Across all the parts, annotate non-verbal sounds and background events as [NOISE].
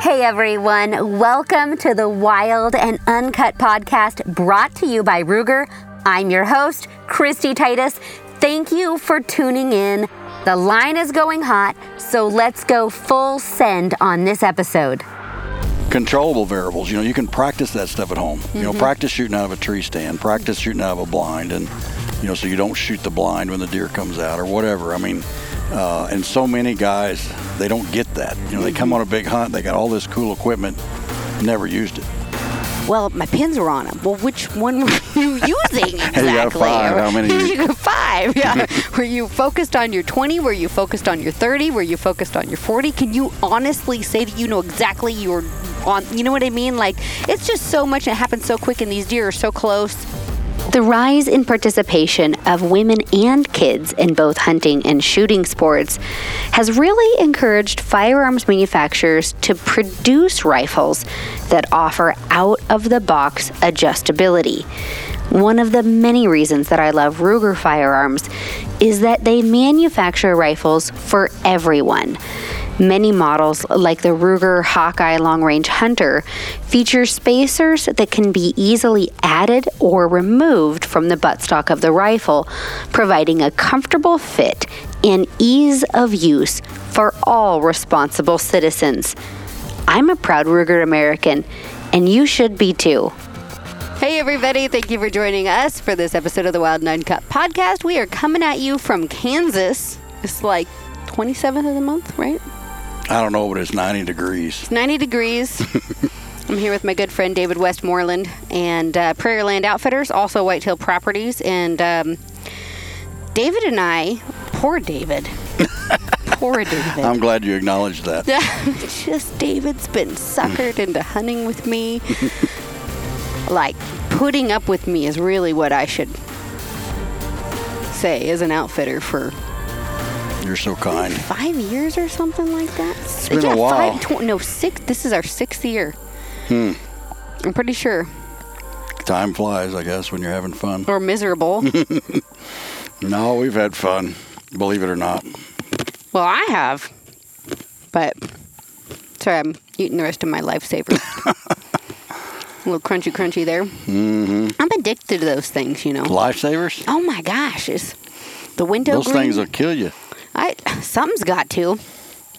Hey everyone, welcome to the Wild and Uncut podcast brought to you by Ruger. I'm your host, Christy Titus. Thank you for tuning in. The line is going hot, so let's go full send on this episode. controllable variables. You know, you can practice that stuff at home. You know, Mm-hmm. practice shooting out of a tree stand, practice shooting out of a blind, and you know, so you don't shoot the blind when the deer comes out or whatever. I mean, uh, and so many guys they don't get that. You know, they come on a big hunt, they got all this cool equipment, never used it. Well, my pins were on them. Well, which one were you [LAUGHS] using exactly? you got five. How many you- got [LAUGHS] five. Yeah. [LAUGHS] were you focused on your 20? Were you focused on your 30? Were you focused on your 40? Can you honestly say that you know exactly your on? You know what I mean? Like it's just so much. It happens so quick, and these deer are so close. The rise in participation of women and kids in both hunting and shooting sports has really encouraged firearms manufacturers to produce rifles that offer out of the box adjustability. One of the many reasons that I love Ruger firearms is that they manufacture rifles for everyone. Many models, like the Ruger Hawkeye Long Range Hunter, feature spacers that can be easily added or removed from the buttstock of the rifle, providing a comfortable fit and ease of use for all responsible citizens. I'm a proud Ruger American, and you should be too. Hey, everybody. Thank you for joining us for this episode of the Wild and Uncut podcast. We are coming at you from Kansas. It's like 27th of the month, right? I don't know, but it's 90 degrees. It's 90 degrees. [LAUGHS] I'm here with my good friend David Westmoreland and uh, Prairie Land Outfitters, also Whitetail Properties. And um, David and I, poor David, [LAUGHS] poor David. I'm glad you acknowledged that. [LAUGHS] just David's been suckered into hunting with me. like putting up with me is really what I should say as an outfitter for You're so kind. five years or something like that. It's been a while. Five, tw- no, six. This is our sixth year. Hmm. I'm pretty sure. Time flies, I guess, when you're having fun. Or miserable. [LAUGHS] No, we've had fun, believe it or not. well, I have. But sorry, I'm eating the rest of my lifesaver. [LAUGHS] A little crunchy, crunchy there. Mm-hmm. I'm addicted to those things, you know. Lifesavers? Oh my gosh, is the window Those green? things will kill you. I something's got to.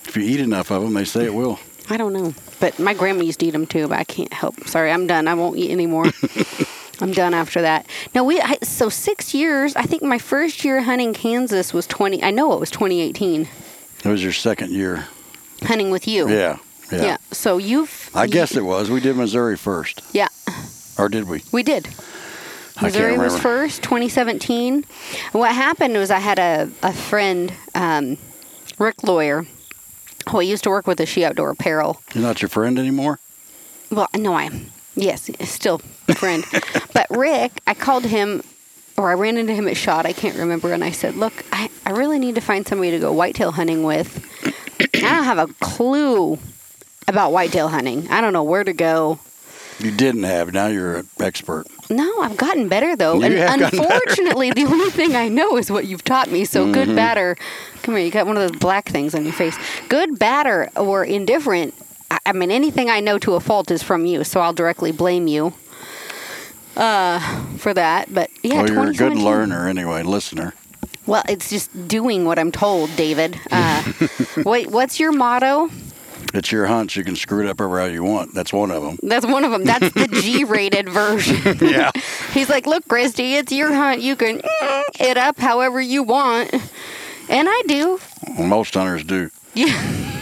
If you eat enough of them, they say it will. I don't know, but my grandma used to eat them too. But I can't help. Sorry, I'm done. I won't eat anymore. [LAUGHS] I'm done after that. No, we I, so six years. I think my first year hunting Kansas was 20. I know it was 2018. It was your second year. Hunting with you. Yeah. Yeah. Yeah. So you've. I guess it was. We did Missouri first. Yeah, Or did we? we did. Missouri was first, 2017. And what happened was I had a, a friend, um, Rick Lawyer, who I used to work with the She Outdoor Apparel. You're not your friend anymore? Well, no, I am. Yes, still a friend. [LAUGHS] but Rick, I called him, or I ran into him at Shot. I can't remember. And I said, Look, I, I really need to find somebody to go whitetail hunting with. [COUGHS] I don't have a clue about whitetail hunting. I don't know where to go. You didn't have. Now you're an expert. No, I've gotten better though. You and have gotten better. unfortunately, the only thing I know is what you've taught me. So Mm-hmm. good, batter. come here. You got one of those black things on your face. Good, batter or, indifferent. I, I mean, anything I know to a fault is from you. So I'll directly blame you uh, for that. But yeah, well, you're a good learner anyway, listener. Well, it's just doing what I'm told, David. Uh, [LAUGHS] wait, what's your motto? It's your hunch. You can screw it up however you want. That's one of them. That's one of them. That's the [LAUGHS] G-rated version. [LAUGHS] Yeah. He's like, look, Christy, it's your hunt. You can it up however you want. And I do. Most hunters do. Yeah.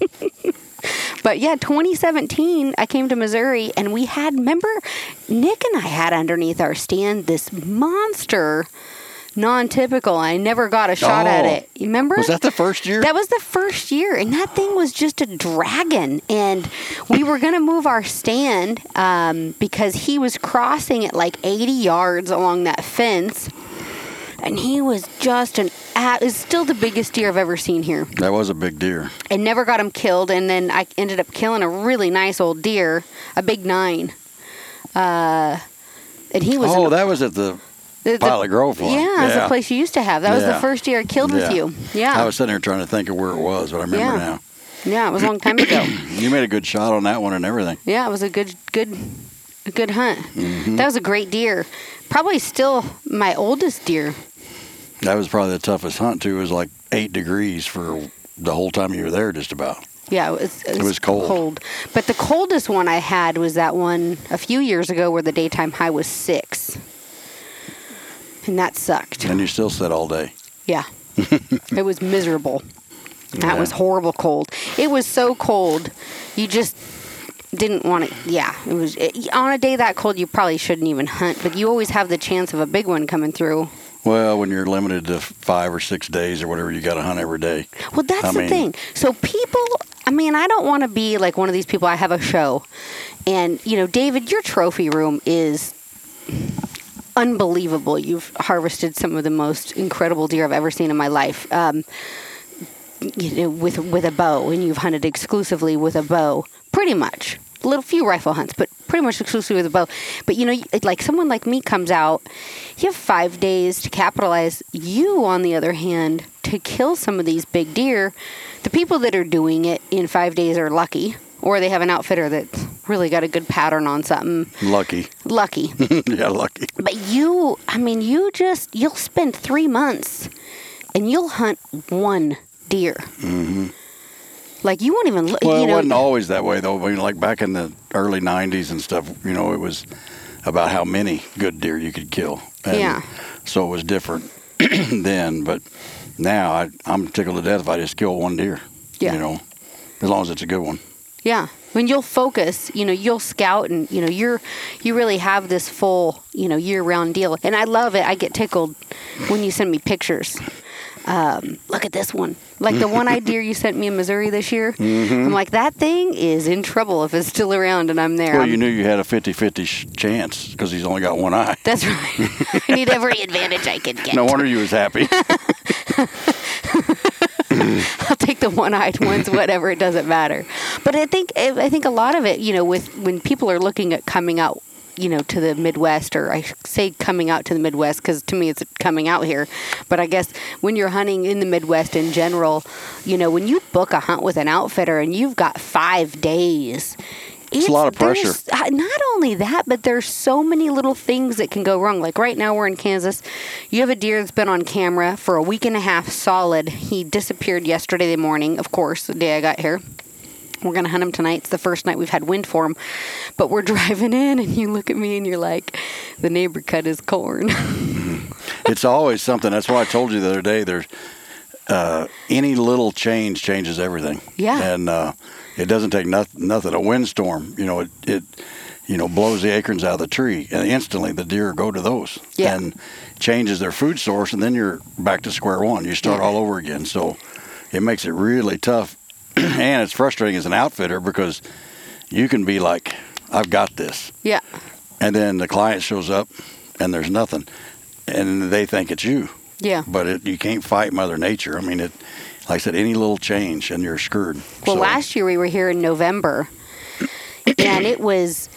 [LAUGHS] but yeah, 2017, I came to Missouri and we had, remember, Nick and I had underneath our stand this monster non typical. I never got a shot at Oh. it. You remember? Was that the first year? That was the first year, and that thing was just a dragon. And we were going to move our stand um, because he was crossing at like 80 yards along that fence. And he was just an, is still the biggest deer I've ever seen here. that was a big deer. I never got him killed, and then I ended up killing a really nice old deer, a big nine. Uh, and he was Oh, an- that was at the the- the- Pilot Grove one. Yeah, that's the Yeah. place you used to have. That was the first year I killed with you. Yeah. I was sitting here trying to think of where it was, but I remember Yeah. now. Yeah, it was a long time ago. [CLEARS THROAT] You made a good shot on that one and everything. Yeah, it was a good, good, a good hunt. Mm-hmm. That was a great deer. Probably still my oldest deer. That was probably the toughest hunt too. It was like eight degrees for the whole time you were there, just about. Yeah, it was, it was, was cold. But the coldest one I had was that one a few years ago where the daytime high was six. And that sucked. And you still sat all day. Yeah. [LAUGHS] it was miserable. That was horrible cold. It was so cold. You just didn't want to. Yeah. It was it, on a day that cold, you probably shouldn't even hunt, but you always have the chance of a big one coming through. Well, when you're limited to five or six days or whatever, you got to hunt every day. Well, that's I the mean- thing. So people, I mean, I don't want to be like one of these people. I have a show, and you know, David, your trophy room is unbelievable. You've harvested some of the most incredible deer I've ever seen in my life. Um, you know, with with a bow, and you've hunted exclusively with a bow, pretty much. A little few rifle hunts, but pretty much exclusively with a bow. But you know, like someone like me comes out, you have five days to capitalize. You, on the other hand, to kill some of these big deer, the people that are doing it in five days are lucky, or they have an outfitter that's really got a good pattern on something. Lucky. Lucky. [LAUGHS] yeah, lucky. But you, I mean, you just, you'll spend three months and you'll hunt one deer. Mm-hmm. Like you won't even look, Well, you it wasn't always that way though. I mean, like back in the early '90s and stuff, you know, it was about how many good deer you could kill. And Yeah. So it was different [CLEARS THROAT] then, but now I, I'm tickled to death if I just kill one deer. Yeah. You know, as long as it's a good one. Yeah. When you'll focus, you know, you'll scout and, you know, you're, you really have this full, you know, year round deal. And I love it. I get tickled when you send me pictures. Um, look at this one. Like the one [LAUGHS] eyed deer you sent me in Missouri this year. Mm-hmm. I'm like, that thing is in trouble if it's still around and I'm there. Well, I'm- you knew you had a 50-50 sh- chance because he's only got one eye. That's right. [LAUGHS] [LAUGHS] I need every advantage I could get. No wonder you was happy. [LAUGHS] I'll take the one-eyed ones, whatever. It doesn't matter. But I think I think a lot of it, you know, with when people are looking at coming out, you know, to the Midwest, or I say coming out to the Midwest because to me it's coming out here. But I guess when you're hunting in the Midwest in general, you know, when you book a hunt with an outfitter and you've got five days. It's a lot of pressure. Not only that, but there's so many little things that can go wrong. Like right now, we're in Kansas. You have a deer that's been on camera for a week and a half solid. He disappeared yesterday morning, of course, the day I got here. We're going to hunt him tonight. It's the first night we've had wind for him. But we're [LAUGHS] driving in, and you look at me and you're like, the neighbor cut his corn. [LAUGHS] it's always something. That's why I told you the other day. There's uh, any little change changes everything. Yeah. And uh, it doesn't take nothing. Nothing. A windstorm, you know, it, it you know blows the acorns out of the tree, and instantly the deer go to those. Yeah. And changes their food source, and then you're back to square one. You start Yeah. all over again. So it makes it really tough, [CLEARS THROAT] and it's frustrating as an outfitter because you can be like, "I've got this." yeah. and then the client shows up and there's nothing and they think it's you Yeah. but it, you can't fight mother nature i mean it like i said any little change and you're screwed. Well, So, last year we were here in November, and it was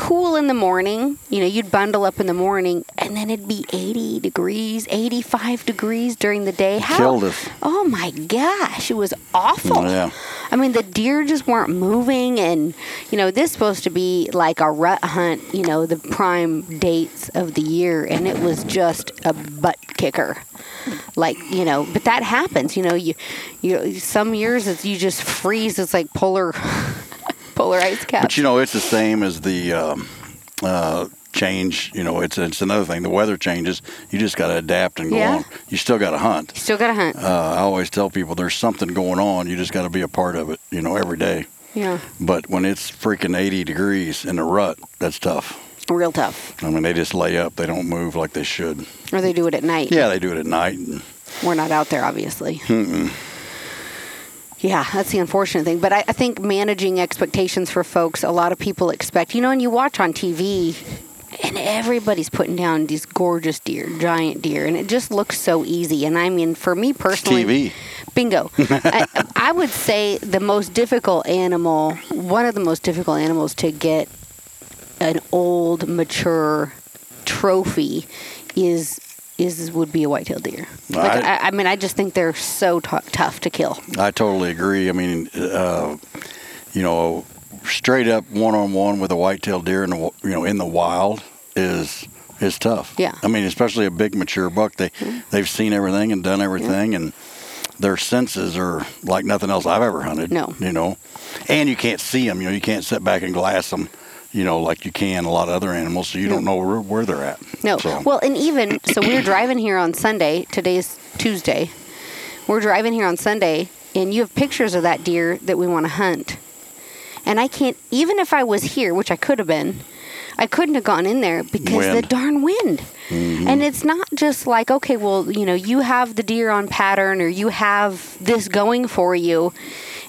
cool in the morning. You know, you'd bundle up in the morning, and then it'd be 80 degrees, 85 degrees during the day. How? Killed us. Oh my gosh, it was awful. Yeah. I mean, the deer just weren't moving, and you know, this is supposed to be like a rut hunt. You know, the prime dates of the year, and it was just a butt kicker. Like you know, but that happens. You know, you you some years it's you just freeze. It's like polar polar ice caps. but you know it's the same as the um, uh, change you know it's it's another thing the weather changes you just got to adapt and go Yeah. on you still got to hunt You still gotta hunt. uh, i always tell people there's something going on you just got to be a part of it you know every day yeah, but when it's freaking 80 degrees in the rut that's tough real tough. i mean they just lay up they don't move like they should Or they do it at night. Yeah, they do it at night. We're not out there, obviously. Yeah, that's the unfortunate thing. But I, I think managing expectations for folks, a lot of people expect, you know, and you watch on TV, and everybody's putting down these gorgeous deer, giant deer, and it just looks so easy. And I mean, for me personally, TV. bingo. [LAUGHS] I, I would say the most difficult animal, one of the most difficult animals to get an old, mature trophy is is would be a whitetail deer. Like, I- I, I mean, I just think they're so tou tough to kill. I totally agree. I mean, uh, you know, straight up one on one with a whitetail deer in the you know in the wild is is tough. Yeah. I mean, especially a big mature buck. They they've seen everything and done everything, and their senses are like nothing else I've ever hunted. No. You know, and you can't see them. You know, you can't sit back and glass them. You know, like you can a lot of other animals, so you don't mm. know where, where they're at. No. So, Well, and even so, we were driving here on Sunday. Today's Tuesday. We're driving here on Sunday, and you have pictures of that deer that we want to hunt. And I can't, even if I was here, which I could have been, I couldn't have gone in there because the Wind. darn wind. Mm-hmm. And it's not just like, okay, well, you know, you have the deer on pattern or you have this going for you.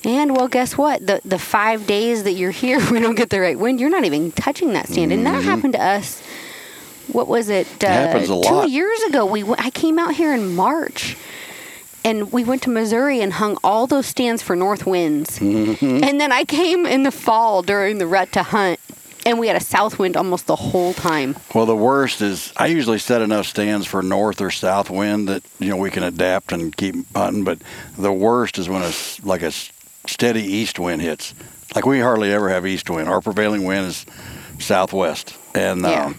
And well, guess what? The the five days that you're here, [LAUGHS] we don't get the right wind. You're not even touching that stand, and that happened to us. What was it? Uh, happens a lot. Two years ago, we w- I came out here in March, and we went to Missouri and hung all those stands for north winds. Mm-hmm. And then I came in the fall during the rut to hunt, and we had a south wind almost the whole time. Well, the worst is I usually set enough stands for north or south wind that you know we can adapt and keep hunting. But the worst is when it's like a steady east wind hits. Like we hardly ever have east wind. Our prevailing wind is southwest, and Yeah. um,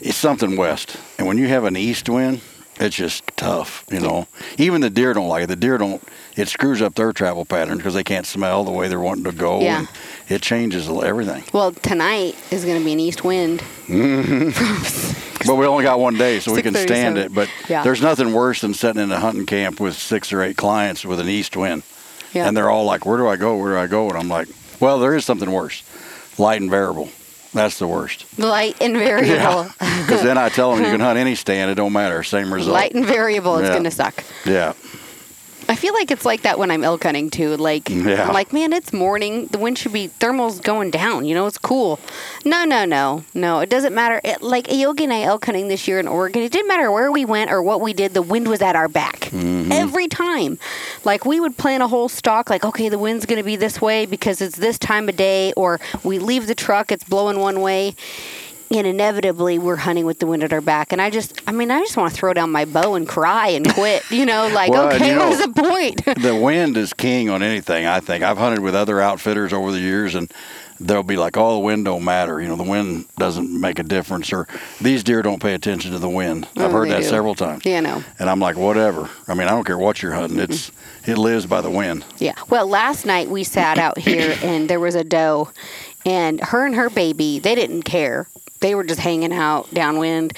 it's something west. And when you have an east wind, it's just tough. You know, even the deer don't like it. The deer don't. It screws up their travel pattern because they can't smell the way they're wanting to go. Yeah. and it changes everything. Well, tonight is going to be an east wind. [LAUGHS] But we only got one day, so we can stand it. But Yeah. there's nothing worse than sitting in a hunting camp with six or eight clients with an east wind. Yeah. And they're all like, Where do I go? Where do I go? And I'm like, Well, there is something worse light and variable. That's the worst. Light and variable. [LAUGHS] Because then I tell them you can [LAUGHS] hunt any stand, it don't matter. Same result. Light and variable, it's Yeah. going to suck. yeah. I feel like it's like that when I'm elk hunting too. Like, Yeah. I'm like, man, it's morning. The wind should be thermals going down. You know, it's cool. No, no, no, no. It doesn't matter. It, like Yogi and I elk hunting this year in Oregon. It didn't matter where we went or what we did. The wind was at our back Mm-hmm. every time. Like we would plan a whole stalk. Like, okay, the wind's going to be this way because it's this time of day. Or we leave the truck, it's blowing one way. And inevitably, we're hunting with the wind at our back. And I just, I mean, I just want to throw down my bow and cry and quit. You know, [LAUGHS] like, Well, okay, you know- what's the point? [LAUGHS] the wind is king on anything. I think I've hunted with other outfitters over the years, and they'll be like, "Oh, the wind don't matter. You know, the wind doesn't make a difference." Or these deer don't pay attention to the wind. I've Oh, heard that do. several times. Yeah, I know. And I'm like, whatever. I mean, I don't care what you're hunting. It's mm-hmm. it lives by the wind. Yeah. Well, last night we sat out here and there was a doe, and her and her baby, they didn't care. They were just hanging out downwind.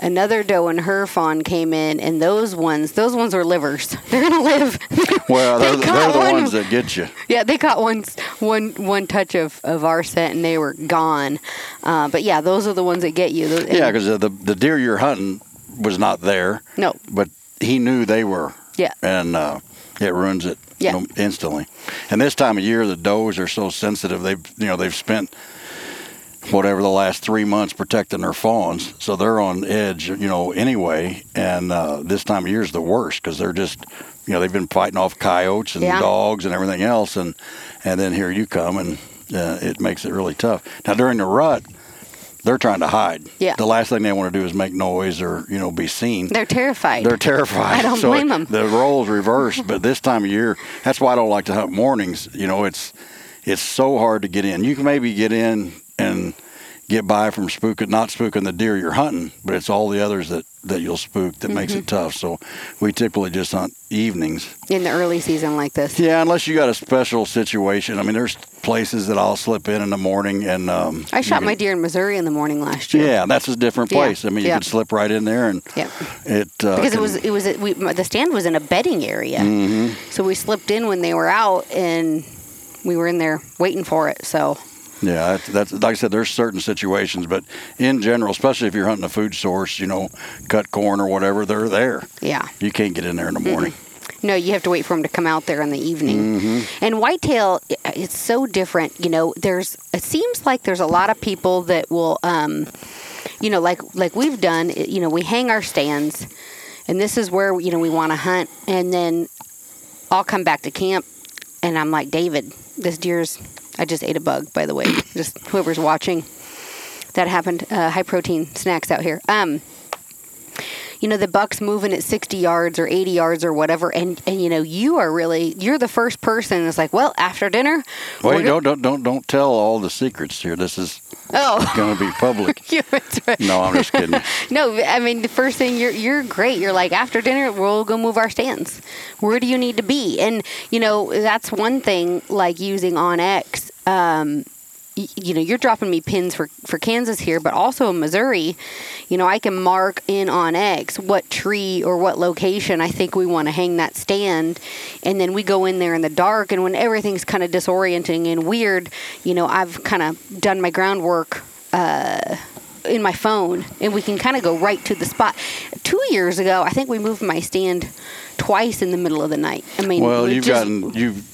Another doe and her fawn came in, and those ones, those ones were livers. [LAUGHS] They're gonna live. [LAUGHS] Well, they're, They they're the one. ones that get you. yeah, they caught one, one, one touch of, of our scent, and they were gone. Uh, but yeah, those are the ones that get you. Those- Yeah, because the the deer you're hunting was not there, no, but he knew they were. Yeah. And uh, it ruins it. Yeah. instantly. And this time of year, the does are so sensitive. They've you know they've spent whatever the last three months protecting their fawns, so they're on edge. You know anyway. And uh, this time of year is the worst because they're just you know they've been fighting off coyotes and Yeah. dogs and everything else, and and then here you come and uh, it makes it really tough. Now during the rut. They're trying to hide. Yeah. The last thing they want to do is make noise or you know be seen. they're terrified. They're terrified. I don't So blame it- 'em. The roles reversed, but this time of year, that's why I don't like to hunt mornings. You know, it's it's so hard to get in. You can maybe get in and get by from spooking, not spooking the deer you're hunting, but it's all the others that that you'll spook that makes Mm-hmm. it tough. So we typically just hunt evenings. in the early season like this. Yeah, unless you got a special situation. I mean, there's places that I'll slip in in the morning and um, I shot my deer in Missouri in the morning last year. Yeah, that's a different Yeah, place. I mean, you yeah. could slip right in there and yeah. it uh, because it was it was we, the stand was in a bedding area, Mm-hmm. so we slipped in when they were out, and we were in there waiting for it. So Yeah, that's, that's like I said. There's certain situations, but in general, especially if you're hunting a food source, you know, cut corn or whatever, they're there. yeah, You can't get in there in the morning. no, you have to wait for them to come out there in the evening. Mm-hmm. And whitetail, it's so different. You know, there's it seems like there's a lot of people that will, um, you know, like like we've done. You know, we hang our stands, and this is where you know we want to hunt, and then I'll come back to camp, and I'm like, David, this deer's. I just ate a bug, by the way. just whoever's watching, that happened. Uh, high protein snacks out here. Um, you know the buck's moving at 60 yards or 80 yards or whatever and and you know you are really you're the first person that's like well after dinner Wait, don't don't don't don't tell all the secrets here. This is oh going to be public. [LAUGHS] Yeah, right. No, I'm just kidding. [LAUGHS] No, I mean the first thing you're you're great. You're like after dinner we'll go move our stands. Where do you need to be? And you know that's one thing like using onX. Um, you know you're dropping me pins for for Kansas here, but also in Missouri. You know I can mark in onX what tree or what location I think we want to hang that stand, and then we go in there in the dark. And when everything's kind of disorienting and weird, you know I've kind of done my groundwork uh, in my phone and we can kind of go right to the spot. Two years ago, I think we moved my stand twice in the middle of the night. I mean, Well, you've just- gotten you've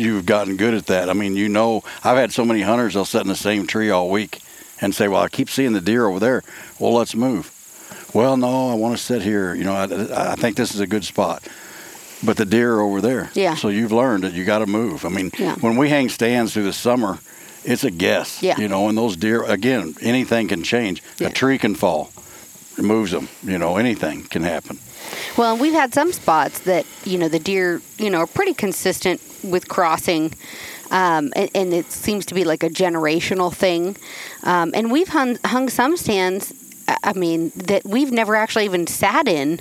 you've gotten good at that. I mean, you know, I've had so many hunters they'll sit in the same tree all week and say, "Well, I keep seeing the deer over there. Well, let's move." Well, no, I want to sit here. You know, I, I think this is a good spot. But the deer are over there. Yeah. So you've learned that you got to move. I mean, Yeah. when we hang stands through the summer, it's a guess. Yeah. You know, and those deer again, anything can change. Yeah. A tree can fall. Moves them. You know, anything can happen. Well, we've had some spots that you know the deer, you know, are pretty consistent with crossing, um, and, and it seems to be like a generational thing. Um, and we've hung, hung some stands. I- I mean, that we've never actually even sat in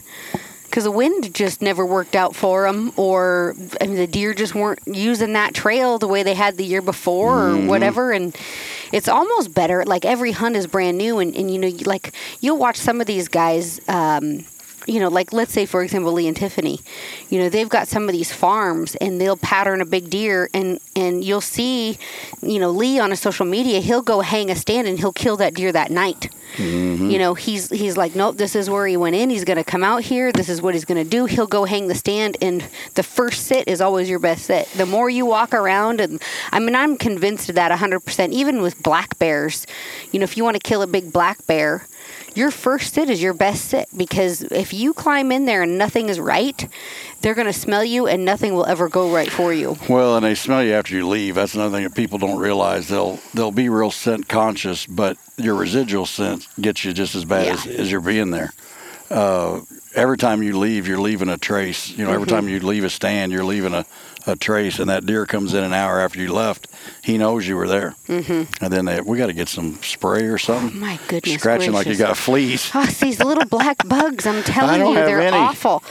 because the wind just never worked out for them, or I mean, the deer just weren't using that trail the way they had the year before, or whatever. And it's almost better. Like every hunt is brand new, and, and you know, like you'll watch some of these guys. Um, you know, like let's say for example, Lee and Tiffany, you know, they've got some of these farms and they'll pattern a big deer and and you'll see, you know, Lee on a social media, he'll go hang a stand and he'll kill that deer that night. Mm-hmm. You know, he's he's like, nope, this is where he went in. He's going to come out here. This is what he's going to do. He'll go hang the stand, and the first sit is always your best sit. The more you walk around, and I mean, I'm convinced of that 100%. Even with black bears, you know, if you want to kill a big black bear, your first sit is your best sit because if you climb in there and nothing is right, they're going to smell you, and nothing will ever go right for you. Well, and they smell you after you leave. That's another thing that people don't realize. They'll they'll be real scent conscious, but your residual scent gets you just as bad Yeah. as, as you're being there. Uh, every time you leave, you're leaving a trace. You know, every Mm-hmm. time you leave a stand, you're leaving a, a trace. And that deer comes in an hour after you left. He knows you were there. Mm-hmm. And then they, we got to get some spray or something. Oh, My goodness Scratching like you gracious. got fleas. Oh, these little black [LAUGHS] bugs. I'm telling you, they're any. awful.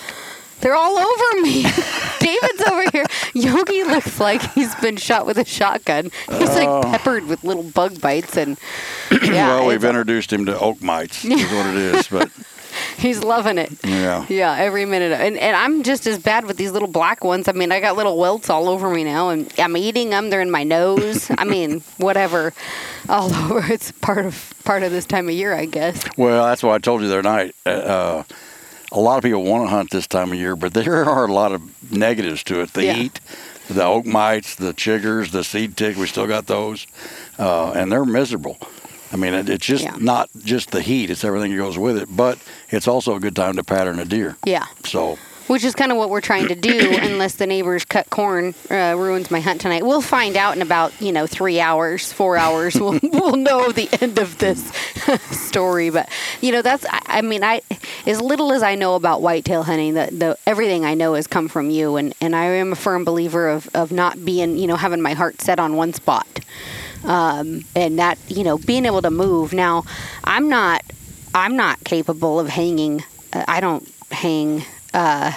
They're all over me. [LAUGHS] David's over here. Yogi looks like he's been shot with a shotgun. He's like peppered with little bug bites, and [CLEARS THROAT] yeah, Oh. well, we've introduced him to oak mites. is what it is. But [LAUGHS] [LAUGHS] he's loving it. yeah. Yeah, every minute. And and I'm just as bad with these little black ones. I mean, I got little welts all over me now, and I'm eating them. They're in my nose. I mean, [LAUGHS] whatever, all over. [LAUGHS] It's part of part of this time of year, I guess. Well, that's why I told you the other night. Uh, Uh, a lot of people want to hunt this time of year, but there are a lot of negatives to it. The Yeah. heat, the oak mites, the chiggers, the seed tick. We still got those, uh, and they're miserable. I mean, it, it's just Yeah. not just the heat; it's everything that goes with it. But it's also a good time to pattern a deer. Yeah. So Which is kind of what we're trying to do, [COUGHS] unless the neighbors cut corn uh, ruins my hunt tonight. We'll find out in about you know three hours, four hours. We'll [LAUGHS] we'll know the end of this [LAUGHS] story. But you know that's I, I mean I as little as I know about whitetail hunting, the, the everything I know has come from you, and and I am a firm believer of of not being you know having my heart set on one spot, um, and that you know being able to move. Now I'm not I'm not capable of hanging. Uh, I don't hang. Uh,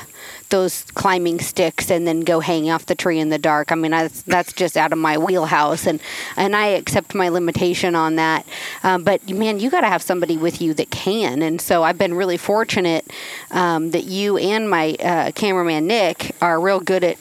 those climbing sticks and then go hang off the tree in the dark. I mean, that's that's just out of my wheelhouse, and and I accept my limitation on that. Um, but man, you got to have somebody with you that can, and so I've been really fortunate um, that you and my uh, cameraman Nick are real good at.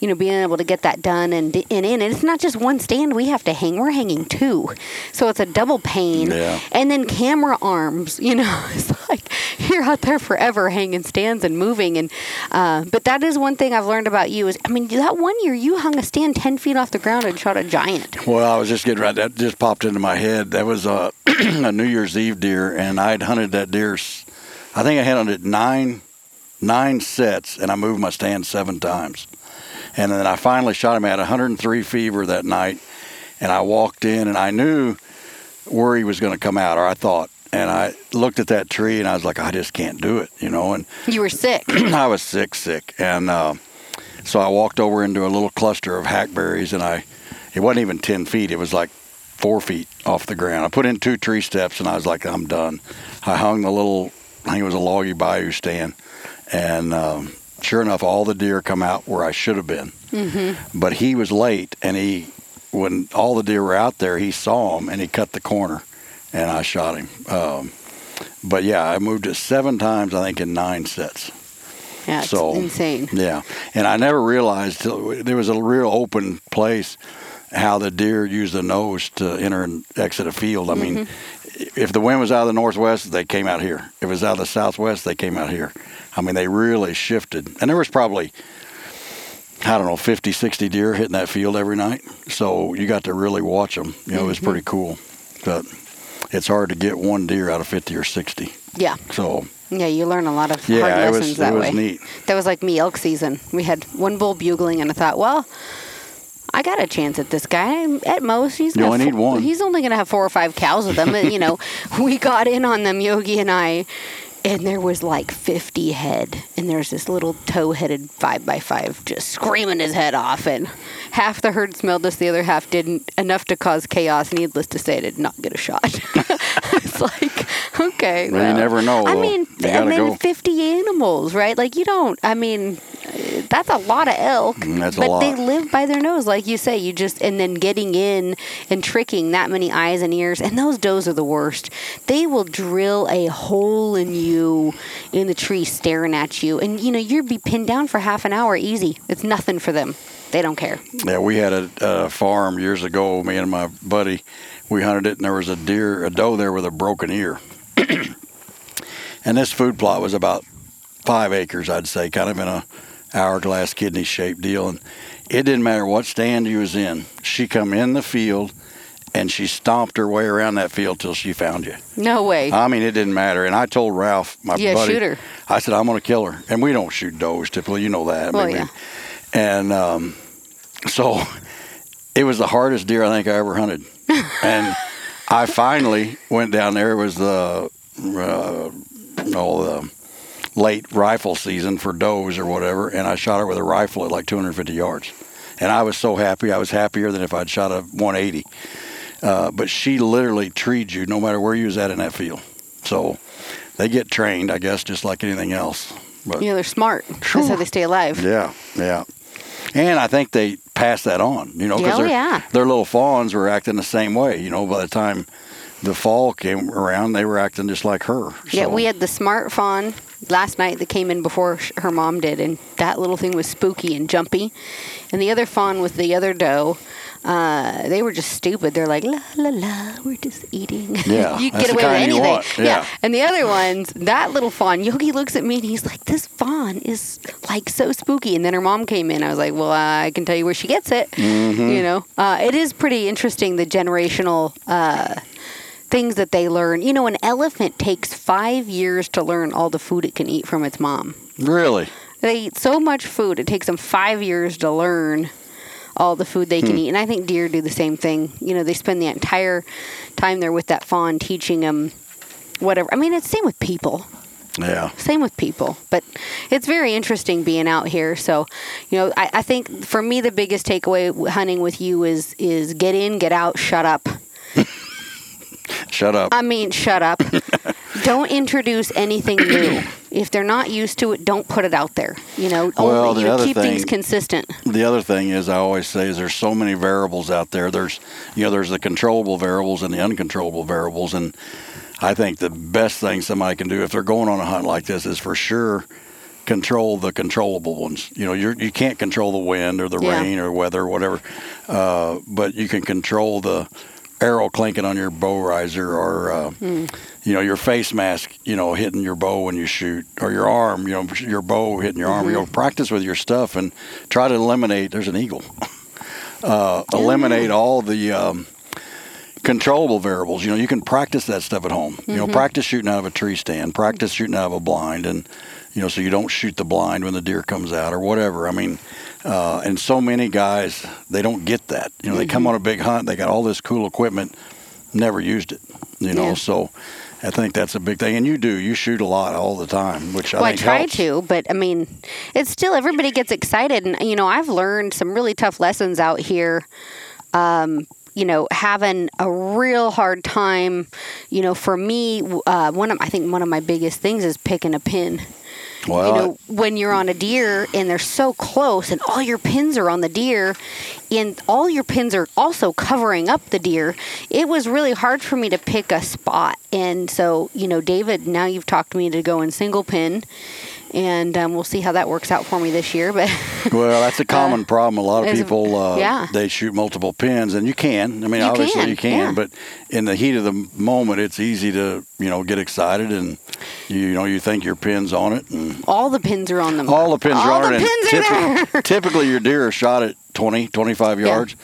You know, being able to get that done and, and in, and it's not just one stand we have to hang; we're hanging two, so it's a double pain. Yeah. And then camera arms, you know, [LAUGHS] it's like you're out there forever hanging stands and moving. And uh, but that is one thing I've learned about you is, I mean, that one year you hung a stand ten feet off the ground and shot a giant. Well, I was just getting right. That just popped into my head. That was a, [CLEARS THROAT] a New Year's Eve deer, and I'd hunted that deer. I think I had hunted nine, nine sets, and I moved my stand seven times. And then I finally shot him at 103 fever that night, and I walked in, and I knew where he was going to come out, or I thought. and I looked at that tree and I was like, I just can't do it, you know. And You were sick. [CLEARS THROAT] I was sick, sick, and uh, so I walked over into a little cluster of hackberries, and I, it wasn't even ten feet; it was like four feet off the ground. I put in two tree steps, and I was like, I'm done. I hung the little, I think it was a loggy bayou stand, and um, sure enough, all the deer come out where I should have been. Mm-hmm. But he was late, and he, when all the deer were out there, he saw them, and he cut the corner, and I shot him. Um, but yeah, I moved it seven times, I think, in nine sets. Yeah, So- insane. Yeah, and I never realized there was a real open place how the deer use the nose to enter and exit a field. I mean, if the wind was out of the northwest, they came out here. If it was out of the southwest, they came out here. I mean, they really shifted, and there was probably I don't know 50, 60 deer hitting that field every night. So you got to really watch them. You know, it was mm-hmm. pretty cool, but it's hard to get one deer out of fifty or sixty. Yeah, So yeah, you learn a lot of Yeah, hard it was- lessons it that was way. neat. That was like me elk season. We had one bull bugling, and I thought, well, I got a chance at this guy. At most, he's only need fo- one. He's only going to have four or five cows with him. And, you know, [LAUGHS] we got in on them, Yogi and I, and there was like 50 head, and there's this little by five just screaming his head off, and half the herd smelled us, the other half didn't. Enough to cause chaos. Needless to say, I did not get a shot. [LAUGHS] it's like, okay, Well, you never know, I mean, and then go. 50 animals, right? Like you don't. I mean, that's a lot of elk. Mm, that's a but they live by their nose, like you say. You just and then getting in and tricking that many eyes and ears, and those does are the worst. They will drill a hole in you in the tree, staring at you, and you know you'd be pinned down for half an hour, easy. It's nothing for them. They don't care. Yeah, we had a, a farm years ago. Me and my buddy, we hunted it, and there was a deer, a doe there with a broken ear. [CLEARS THROAT] and this food plot was about five acres, I'd say, kind of in a hourglass kidney shaped deal. And it didn't matter what stand you was in. She come in the field, and she stomped her way around that field till she found you. No way. I mean, it didn't matter. And I told Ralph, my Yeah, buddy, shoot her. I said, I'm going to kill her. And we don't shoot does typically. You know that. Well, yeah. And um, so [LAUGHS] it was the hardest deer I think I ever hunted. [LAUGHS] and I finally went down there. It was the, uh, no, the late rifle season for does or whatever. And I shot her with a rifle at like 250 yards. And I was so happy. I was happier than if I'd shot a 180. Uh, but she literally treed you no matter where you was at in that field. So they get trained, I guess, just like anything else. But you know they're smart. That's how they stay alive. yeah, yeah. And I think they pass that on, you know, because oh, their, yeah. their little fawns were acting the same way. You know, by the time the fall came around, they were acting just like her. Yeah, So- we had the smart fawn last night that came in before her mom did, and that little thing was spooky and jumpy. And the other fawn was the other doe, uh, they were just stupid. They're like, la la la, we're just eating. Yeah, [LAUGHS] you get away with anything. want, yeah. And the other ones, that little fawn, Yogi looks at me and he's like, this fawn is like so spooky. And then her mom came in. I was like, well, I can tell you where she gets it. Mm-hmm. You know, uh, it is pretty interesting the generational. Uh, things that they learn. You know, an elephant takes five years to learn all the food it can eat from its mom. really. They eat so much food, it takes them five years to learn all the food they can hmm. eat. And I think deer do the same thing. You know, they spend the entire time there with that fawn teaching them whatever. I mean, it's same with people. Yeah. Same with people, but it's very interesting being out here. So, you know, I, I think for me the biggest takeaway hunting with you is is get in, get out, shut up. [LAUGHS] Shut up. I mean, shut up. [LAUGHS] don't introduce anything new. If they're not used to it, don't put it out there. You know, Well, only, you know, keep things consistent. the other thing is I always say is there's so many variables out there. There's you know there's the controllable variables and the uncontrollable variables, and I think the best thing somebody can do if they're going on a hunt like this is for sure control the controllable ones. You know, you're, you can't control the wind or the Yeah. rain or weather or whatever, uh, but you can control the arrow clinking on your bow riser or uh, you know your face mask you know hitting your bow when you shoot or your arm you know your bow hitting your arm. You know practice with your stuff and try to eliminate there's an eagle. [LAUGHS] Uh, eliminate all the um, controllable variables. You know you can practice that stuff at home. You know practice shooting out of a tree stand practice shooting out of a blind and you know so you don't shoot the blind when the deer comes out or whatever. I mean uh, and so many guys they don't get that. You know they come on a big hunt they got all this cool equipment never used it you know Yeah. so I think that's a big thing, and you do. You shoot a lot all the time, which well, I I try helps. to, but I mean, it's still everybody gets excited, and you know, I've learned some really tough lessons out here. Um, you know, having a real hard time. You know, for me, uh, one of I think one of my biggest things is picking a pin. Well, you know, when you're on a deer and they're so close and all your pins are on the deer and all your pins are also covering up the deer, it was really hard for me to pick a spot. And so, you know, David, now you've talked me to go in single pin and um, we'll see how that works out for me this year. But [LAUGHS] well, that's a common problem. A lot of people, uh, yeah. they shoot multiple pins, and you can. I mean, You obviously can, you can, yeah. but in the heat of the moment, it's easy to you know get excited, and you, know you think your pin's on it, and all the pins are on them. all the pins all are on the it. and pins are typi- there. [LAUGHS] typically, your deer are shot at 20, 25 Yeah. yards.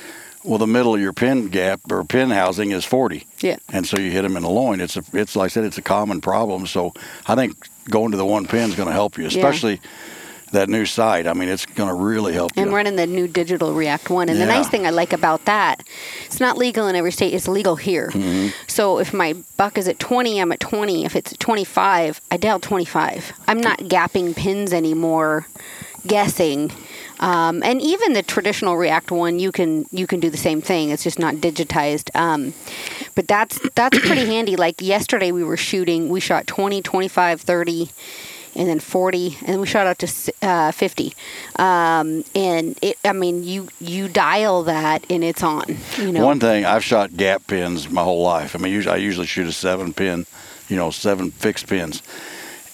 Well, the middle of your pin gap or pin housing is 40. Yeah. And so you hit them in the loin. It's a, it's like I said, it's a common problem. So I think going to the one pin is going to help you, especially that new sight. I mean, it's going to really help I'm you. running the new digital React One, and the nice thing I like about that, it's not legal in every state. It's legal here. Mm-hmm. So if my buck is at 20, I'm at 20. If it's 25, I dial 25. I'm not gapping pins anymore, guessing. Um, and even the traditional React one, you can you can do the same thing. It's just not digitized. Um, but that's that's pretty [CLEARS THROAT] handy. Like yesterday, we were shooting. We shot 20, 25, 30 and then 40 and then we shot out to uh, 50 um, and it i mean you you dial that and it's on you know One thing, I've shot gap pins my whole life. I mean, usually, I usually shoot a seven pin, you know, seven fixed pins.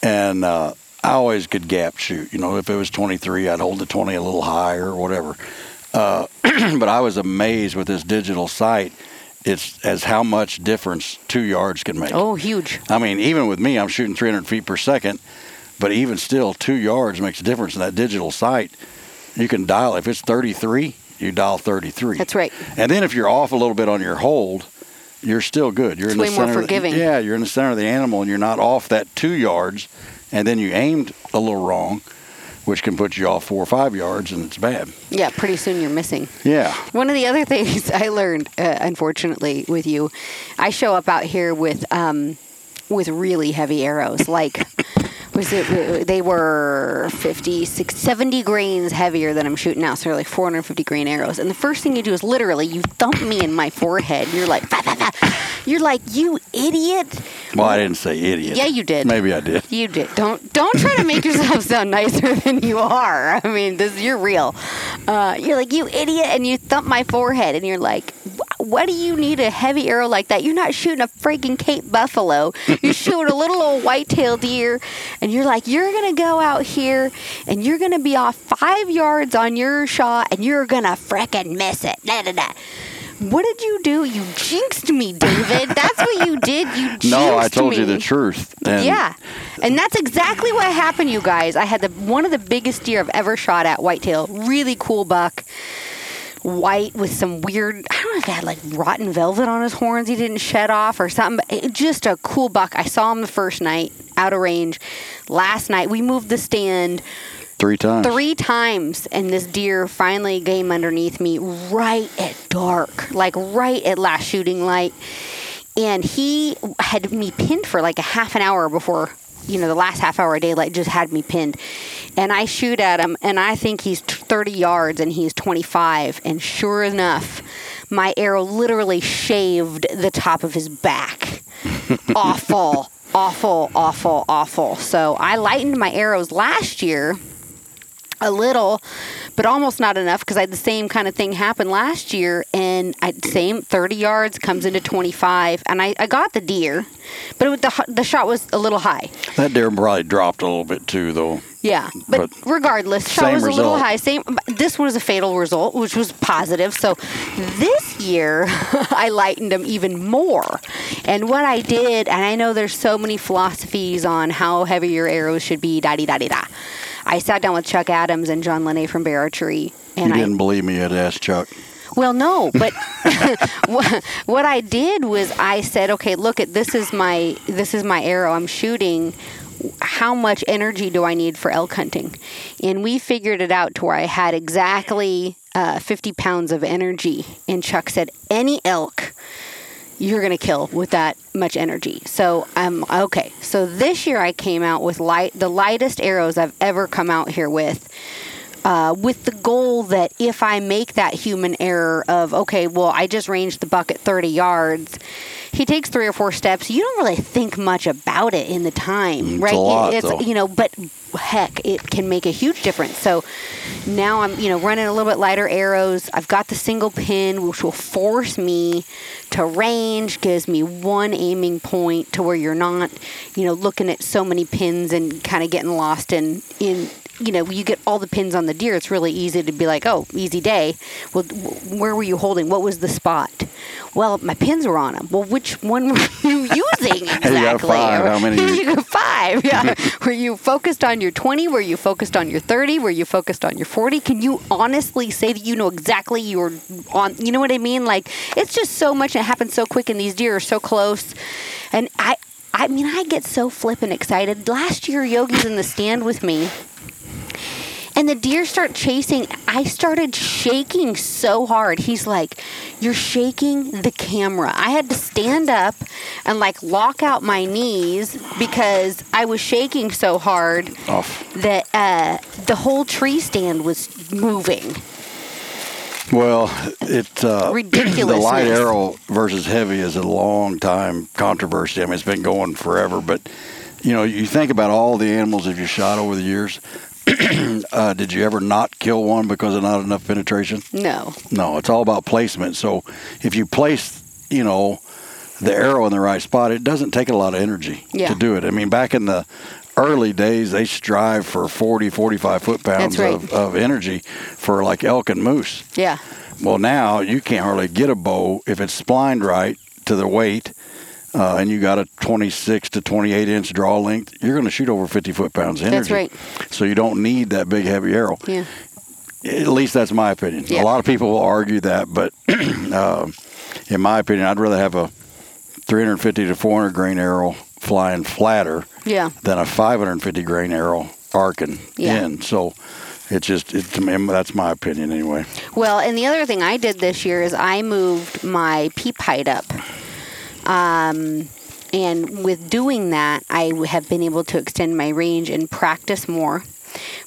And uh, I always could gap shoot. You know, if it was 23, I'd hold the 20 a little higher or whatever. Uh, [CLEARS THROAT] but I was amazed with this digital sight. It's as how much difference two yards can make. oh huge I mean, even with me, I'm shooting 300 feet per second, but even still, two yards makes a difference in that digital sight. You can dial, if it's 33, you dial 33. that's right And then if you're off a little bit on your hold, you're still good. You're It's in the center. of the- forgiving. yeah, you're in the center of the animal, and you're not off that two yards. And then you aimed a little wrong, which can put you off four or five yards, and it's bad. yeah pretty soon you're missing Yeah. one of the other [LAUGHS] things i learned uh, unfortunately with you i show up out here with um, with really heavy arrows like was it they were 50 60, 70 grains heavier than i'm shooting now so they're like 450 grain arrows and the first thing you do is literally you thump me in my forehead you're like "Bah, bah, bah." you're like you idiot Well, I didn't say idiot. Yeah, you did. Maybe I did. You did. Don't don't try to make yourself [LAUGHS] sound nicer than you are. I mean, this you're real. Uh, you're like you idiot, and you thump my forehead, and you're like, "Wh- what do you need a heavy arrow like that? You're not shooting a freaking Cape buffalo. You're [LAUGHS] shooting a little old white-tailed deer, and you're like, you're gonna go out here, and you're gonna be off five yards on your shot, and you're gonna frickin' miss it. Da, da, da. What did you do? You jinxed me, David. That's what you did. You jinxed [LAUGHS] me. No, I told me. you the truth. And yeah, and that's exactly what happened, you guys. I had the one of the biggest deer I've ever shot at whitetail. Really cool buck, white with some weird. I don't know if it had like rotten velvet on his horns. He didn't shed off or something. But it, just a cool buck. I saw him the first night out of range. Last night we moved the stand three times. three times and this deer finally came underneath me right at dark like right at last shooting light and he had me pinned for like a half an hour before you know the last half hour of daylight just had me pinned and i shoot at him and i think he's 30 yards and he's 25 and sure enough my arrow literally shaved the top of his back. [LAUGHS] Awful awful awful awful. So i lightened my arrows last year a little, but almost not enough because I had the same kind of thing happen last year. And I same 30 yards comes into 25, and I, I got the deer, but it, the the shot was a little high. That deer probably dropped a little bit too, though. Yeah, but, But regardless, shot was a little high. Same. This was a fatal result, which was positive. So this year, [LAUGHS] I lightened them even more. And what I did, and I know there's so many philosophies on how heavy your arrows should be. Da da da da da. I sat down with Chuck Adams and John Lene from Bear Archery, and you I didn't believe me, you had to ask Chuck. well, no, [LAUGHS] but [LAUGHS] what, what I did was I said, okay, look at this is my this is my arrow I'm shooting. How much energy do I need for elk hunting? And we figured it out to where I had exactly uh, 50 pounds of energy. And Chuck said, any elk you're going to kill with that much energy. So I'm um okay. So this year I came out with light the lightest arrows I've ever come out here with. Uh, with the goal that if I make that human error of okay, well I just ranged the buck at 30 yards, he takes three or four steps. You don't really think much about it in the time, It's right? lot, it's though. you know, but heck, it can make a huge difference. So now I'm, you know, running a little bit lighter arrows. I've got the single pin, which will force me to range, gives me one aiming point to where you're not, you know, looking at so many pins and kind of getting lost in in. You know, you get all the pins on the deer. It's really easy to be like, "Oh, easy day." Well, where were you holding? What was the spot? Well, my pins were on them. Well, which one [LAUGHS] were you using [LAUGHS] exactly? got five. How many [LAUGHS] you- you got five. Yeah. were you focused on your 20? Were you focused on your 30? Were you focused on your 40? Can you honestly say that you know exactly you were on? You know what I mean? Like, it's just so much. and It happens so quick, and these deer are so close. And I, I mean, I get so flippin' excited. Last year, Yogi's in the stand with me. And the deer start chasing. I started shaking so hard. He's like, You're shaking the camera. I had to stand up and like lock out my knees because I was shaking so hard Off. that uh, the whole tree stand was moving. Well, it uh, [CLEARS THROAT] the light arrow versus heavy is a long time controversy. I mean, it's been going forever. But you know, you think about all the animals that you shot over the years. [CLEARS THROAT] uh, did you ever not kill one because of not enough penetration? No. No, it's all about placement. So if you place, you know, the arrow in the right spot, it doesn't take a lot of energy Yeah. to do it. I mean, back in the early days, they strive for 40, 45 foot pounds right. of, of energy for like elk and moose. Yeah. Well, now you can't hardly get a bow if it's splined right to the weight. Uh, and you got a 26 to 28 inch draw length, you're going to shoot over 50 foot pounds of energy. That's right. So you don't need that big heavy arrow. Yeah. At least that's my opinion. Yeah. A lot of people will argue that, but [CLEARS THROAT] uh, in my opinion, I'd rather have a 350 to 400 grain arrow flying flatter Yeah. than a 550 grain arrow arcing Yeah. in. So it's just, it, that's my opinion anyway. Well, and the other thing I did this year is I moved my peep height up. Um, and with doing that, I have been able to extend my range and practice more.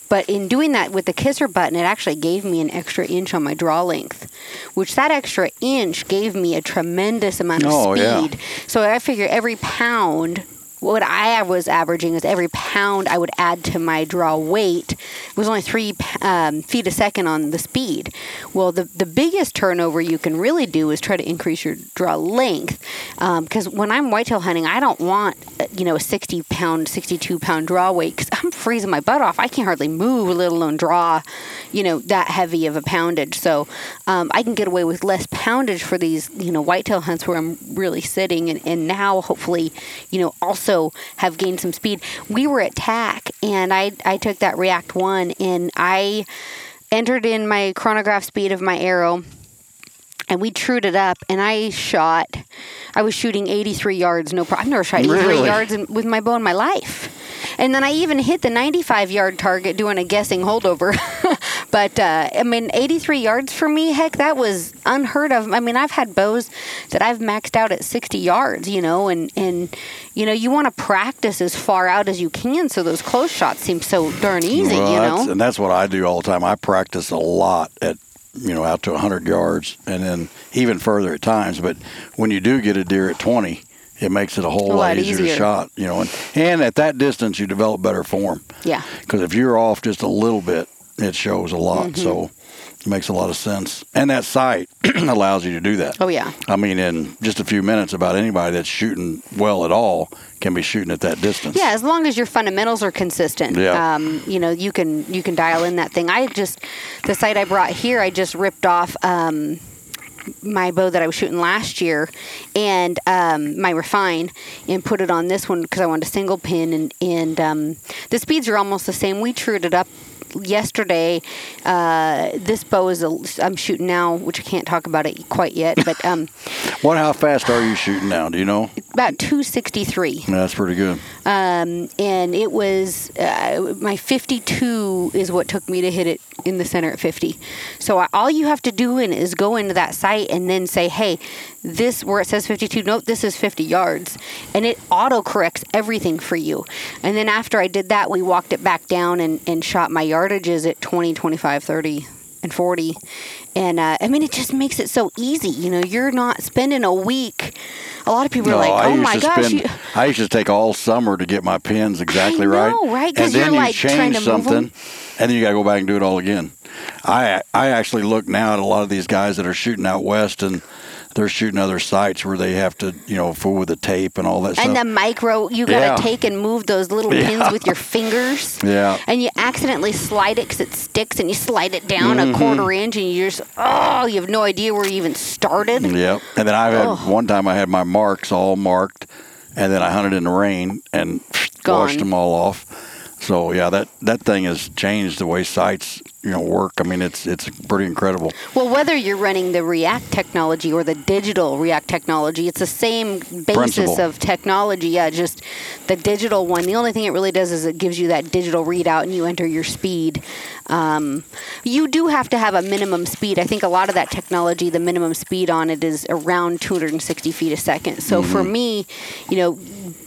But in doing that with the kisser button, it actually gave me an extra inch on my draw length, which that extra inch gave me a tremendous amount of Oh, yeah. speed. So I figure every pound, what I was averaging is every pound I would add to my draw weight was only three um, feet a second on the speed. Well, the the biggest turnover you can really do is try to increase your draw length, because when I'm whitetail hunting, I don't want uh, you know a 60 pound, 62 pound draw weight because I'm freezing my butt off. I can't hardly move, let alone draw, you know, that heavy of a poundage. So um, I can get away with less poundage for these you know whitetail hunts where I'm really sitting, and, and now hopefully you know also have gained some speed. We were at TAC, and I I took that React one, and I entered in my chronograph speed of my arrow and we trued it up and i shot i was shooting 83 yards no problem i've never shot 83 Really? yards in, with my bow in my life and then i even hit the 95 yard target doing a guessing holdover [LAUGHS] but uh, i mean 83 yards for me heck that was unheard of i mean i've had bows that i've maxed out at 60 yards you know and and you know you want to practice as far out as you can so those close shots seem so darn easy Well, you that's- know and that's what I do all the time. I practice a lot at you know out to 100 yards, and then even further at times. But when you do get a deer at 20, it makes it a whole A lot lot easier, to easier. shot. You know, and, and at that distance, you develop better form. yeah Because if you're off just a little bit, it shows a lot. Mm-hmm. So makes a lot of sense. And that sight [CLEARS THROAT] allows you to do that. oh yeah I mean, in just a few minutes, about anybody that's shooting well at all can be shooting at that distance. Yeah, as long as your fundamentals are consistent. Yeah. Um, you know, you can you can dial in that thing. I just the sight I brought here, I just ripped off um, my bow that I was shooting last year and um, my refine and put it on this one because I wanted a single pin and and um, the speeds are almost the same. We trued it up yesterday. Uh, this bow is a, I'm shooting now, which I can't talk about it quite yet, but um, [LAUGHS] What? How fast are you shooting now? Do you know? about 263. That's pretty good. Um, and it was uh, my 52 is what took me to hit it in the center at 50. So I, all you have to do in is go into that sight and then say, hey, this where it says 52, nope, this is 50 yards. And it auto corrects everything for you. And then after I did that, we walked it back down and, and shot my yardages at 20, 25, 30 and 40 and uh, i mean it just makes it so easy you know you're not spending a week a lot of people No, are like I oh used my to gosh spend, I used to take all summer to get my pins exactly right. know, right? 'Cause And then you're, you like, trying change to move and then you got to go back and do it all again. I I actually look now at a lot of these guys that are shooting out west, and they're shooting other sights where they have to, you know, fool with the tape and all that stuff. and stuff. the micro you gotta Yeah. take and move those little [LAUGHS] Yeah. pins with your fingers Yeah. and you accidentally slide it because it sticks and you slide it down Mm-hmm. a quarter inch and you just oh you have no idea where you even started Yep. And then I've had Ugh. one time I had my marks all marked, and then I hunted in the rain and washed them all off. So yeah, that that thing has changed the way sights you know work. I mean, it's it's pretty incredible. Well, whether you're running the React technology or the digital React technology, it's the same basis Principle. of technology. Yeah, just the digital one. The only thing it really does is it gives you that digital readout and you enter your speed. Um, you do have to have a minimum speed. I think a lot of that technology, the minimum speed on it is around 260 feet a second. So for Mm-hmm. me, you know,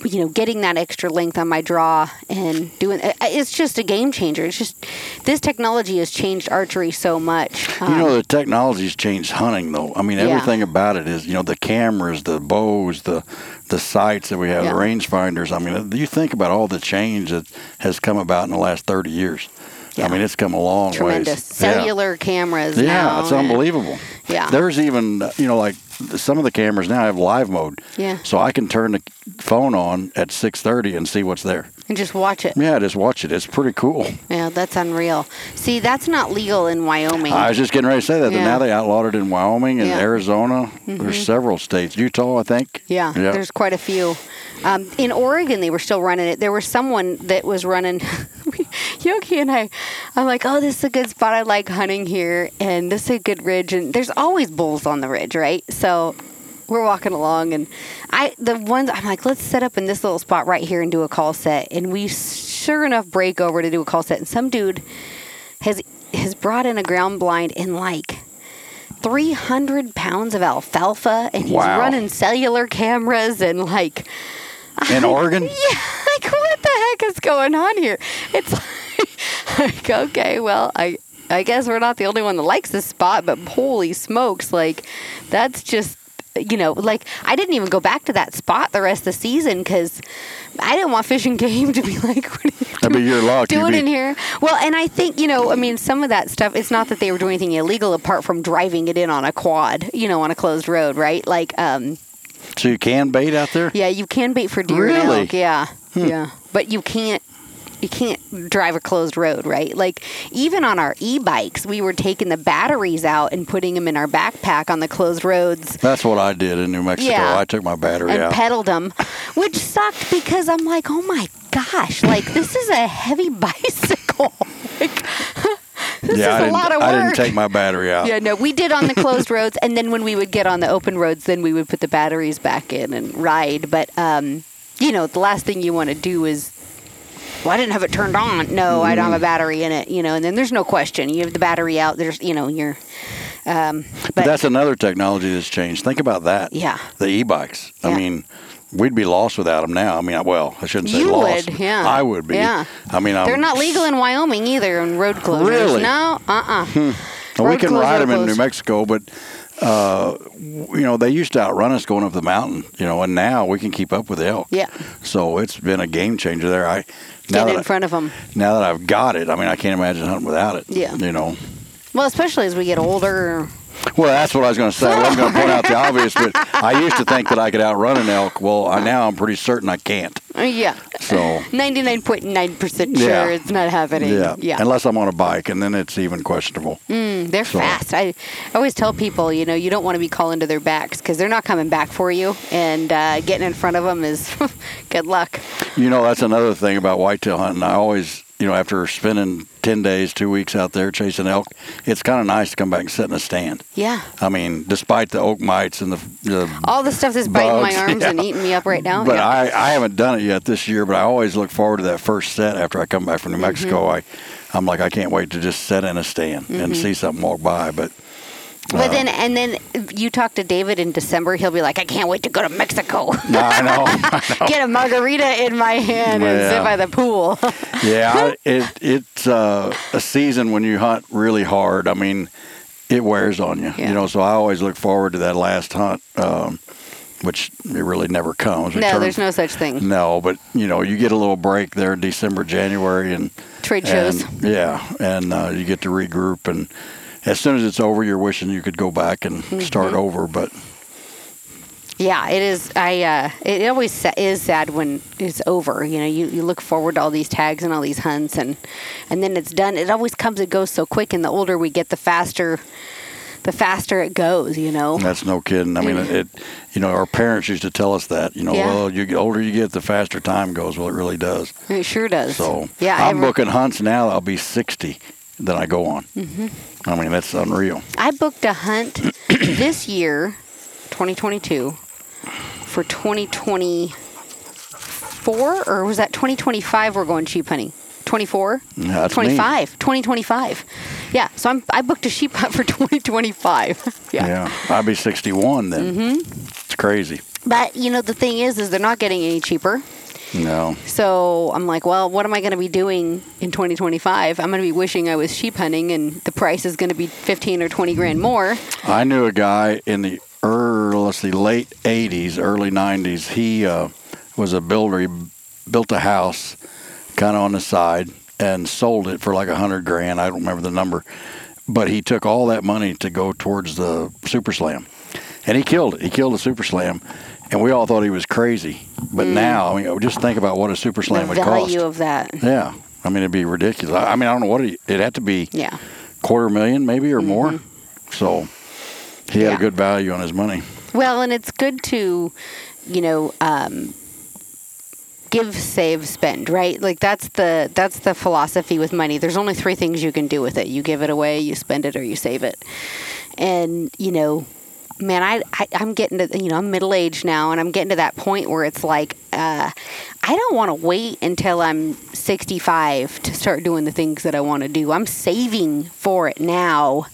you know, getting that extra length on my draw and doing uh, it's just a game changer. It's just this technology has changed archery so much. You Um, know, the technology's changed hunting, though. I mean, Yeah. everything about it is, you know, the cameras, the bows, the the sights that we have, Yeah. the rangefinders. I mean, you think about all the change that has come about in the last 30 years. Yeah. I mean, it's come a long way. tremendous ways. Yeah. cellular cameras. Yeah, now. it's unbelievable. Yeah. There's even, you know, like some of the cameras now have live mode. Yeah. So I can turn the phone on at 6:30 and see what's there. and just watch it. Yeah, just watch it. It's pretty cool. Yeah, that's unreal. See, that's not legal in Wyoming. I was just getting ready to say that. Yeah. Now they outlawed it in Wyoming and Yeah. Mm-hmm. Arizona. There's several states. Utah, I think. yeah, Yeah. there's quite a few. Um, in Oregon, they were still running it. There was someone that was running. [LAUGHS] [LAUGHS] Yogi and I, I'm like, oh, this is a good spot. I like hunting here, and this is a good ridge. And there's always bulls on the ridge, right? So we're walking along, and I the ones I'm like, let's set up in this little spot right here and do a call set. And we sure enough break over to do a call set, and some dude has has brought in a ground blind in like 300 pounds of alfalfa and he's Wow. running cellular cameras and like [LAUGHS] In Oregon? yeah [LAUGHS] like what the heck is going on here it's like, [LAUGHS] like okay well i i guess we're not the only one that likes this spot but holy smokes like that's just you know like i didn't even go back to that spot the rest of the season because i didn't want Fish and Game to be like what are you That'd be your luck. Doing be- in here. Well, and I think, you know, I mean, some of that stuff, it's not that they were doing anything illegal apart from driving it in on a quad, you know, on a closed road, right? Like, um, So you can bait out there? yeah, you can bait for deer Really? Hmm. elk, yeah, yeah, but you can't. You can't drive a closed road, right? Like even on our e-bikes, we were taking the batteries out and putting them in our backpack on the closed roads That's what I did in New Mexico. Yeah. I took my battery out. and out. pedaled them, which sucked because I'm like, oh my gosh, like this is a heavy [LAUGHS] bicycle. like, [LAUGHS] this yeah, is a lot of work. I didn't take my battery out. Yeah, no, we did on the closed roads, and then when we would get on the open roads, then we would put the batteries back in and ride. But um, you know, the last thing you want to do is, well, I didn't have it turned on. No, I don't Mm. have a battery in it. You know, and then there's no question. You have the battery out. There's, you know, you're. Um, but, But that's another technology that's changed. Think about that. Yeah. The e-bikes. I mean, we'd be lost without them now. I mean, well, I shouldn't say You lost. would, yeah. I would be. Yeah. I mean, I'm, they're not legal in Wyoming either in road closures. Really? No, uh, uh Well, we can ride them in New. Mexico, but uh, you know they used to outrun us going up the mountain. You know, and now we can keep up with the elk. Yeah. So it's been a game changer there. I now Get in I- front of them. now that I've got it, I mean, I can't imagine hunting without it. Yeah. You know. Well, especially as we get older. Well, that's what I was going to say. I wasn't going to point out the [LAUGHS] obvious, but I used to think that I could outrun an elk. Well, I, now I'm pretty certain I can't. Yeah. So. 99.9% sure Yeah. it's not happening. Yeah. Yeah. Unless I'm on a bike, and then it's even questionable. Mm, they're So- fast. I, I always tell people, you know, you don't want to be calling to their backs because they're not coming back for you, and uh, getting in front of them is [LAUGHS] good luck. You know, that's another thing about whitetail hunting. I always, you know, after spending 10 days, two weeks out there chasing elk, it's kind of nice to come back and sit in a stand. Yeah. I mean, despite the oak mites and the, the All the stuff that's biting my [LAUGHS] arms and eating me up right now. But yeah. I, I haven't done it yet this year, but I always look forward to that first set after I come back from New Mexico. Mm-hmm. I'm like, I can't wait to just sit in a stand and see something walk by. But But then, and then you talk to David in December, he'll be like, I can't wait to go to Mexico. [LAUGHS] no, I know, I [LAUGHS] know. Get a margarita in my hand and sit by the pool. [LAUGHS] yeah, I, it it's uh, a season when you hunt really hard. I mean, it wears on you, Yeah. you know. So I always look forward to that last hunt, um, which it really never comes. We no, turn- there's no such thing. No, but you know, you get a little break there in December, January, and Trade shows. and, yeah, and uh, you get to regroup. And as soon as it's over, you're wishing you could go back and Mm-hmm. start over. But Yeah, it is. I uh, it always sa- is sad when it's over. You know, you, you look forward to all these tags and all these hunts, and and then it's done. It always comes and goes so quick. And the older we get, the faster, the faster it goes. You know. that's no kidding. I mean, it. You know, our parents used to tell us that. You know, Yeah. well, you get older you get, the faster time goes. Well, it really does. It sure does. So yeah, I'm every- booking hunts now. I'll be 60 that I go on. Mm-hmm. I mean, that's unreal. I booked a hunt [COUGHS] this year, 2022, for 2024, or was that 2025? We're going sheep hunting. 24, Yeah, that's me. 25, 2025. Yeah, so I'm I booked a sheep hunt for [LAUGHS] 2025. [LAUGHS] yeah. Yeah, I'll be 61 then. Mm-hmm. It's crazy. But you know the thing is, is they're not getting any cheaper. No. So I'm like, well, what am I going to be doing in 2025? I'm going to be wishing I was sheep hunting, and the price is going to be 15 or 20 grand more. I knew a guy in the early, let's see, late 80s, early 90s. He uh, was a builder. He built a house kind of on the side and sold it for like a hundred grand. I don't remember the number, but he took all that money to go towards the Super Slam, and he killed it. He killed the Super Slam, and we all thought he was crazy. But now, I mean, just think about what a Super Slam Mm. the would cost. value of that. Yeah, I mean, it'd be ridiculous. I I mean, I don't know what it, it had to be Yeah. quarter million maybe or more. So he had Mm-hmm. Yeah. a good value on his money. Well, and it's good to, you know, um, give, save, spend, right? Like that's the that's the philosophy with money. There's only three things you can do with it: you give it away, you spend it, or you save it. And you know, man, I, I I'm getting to you know I'm middle aged now, and I'm getting to that point where it's like uh, I don't want to wait until I'm 65 to start doing the things that I want to do. I'm saving for it now.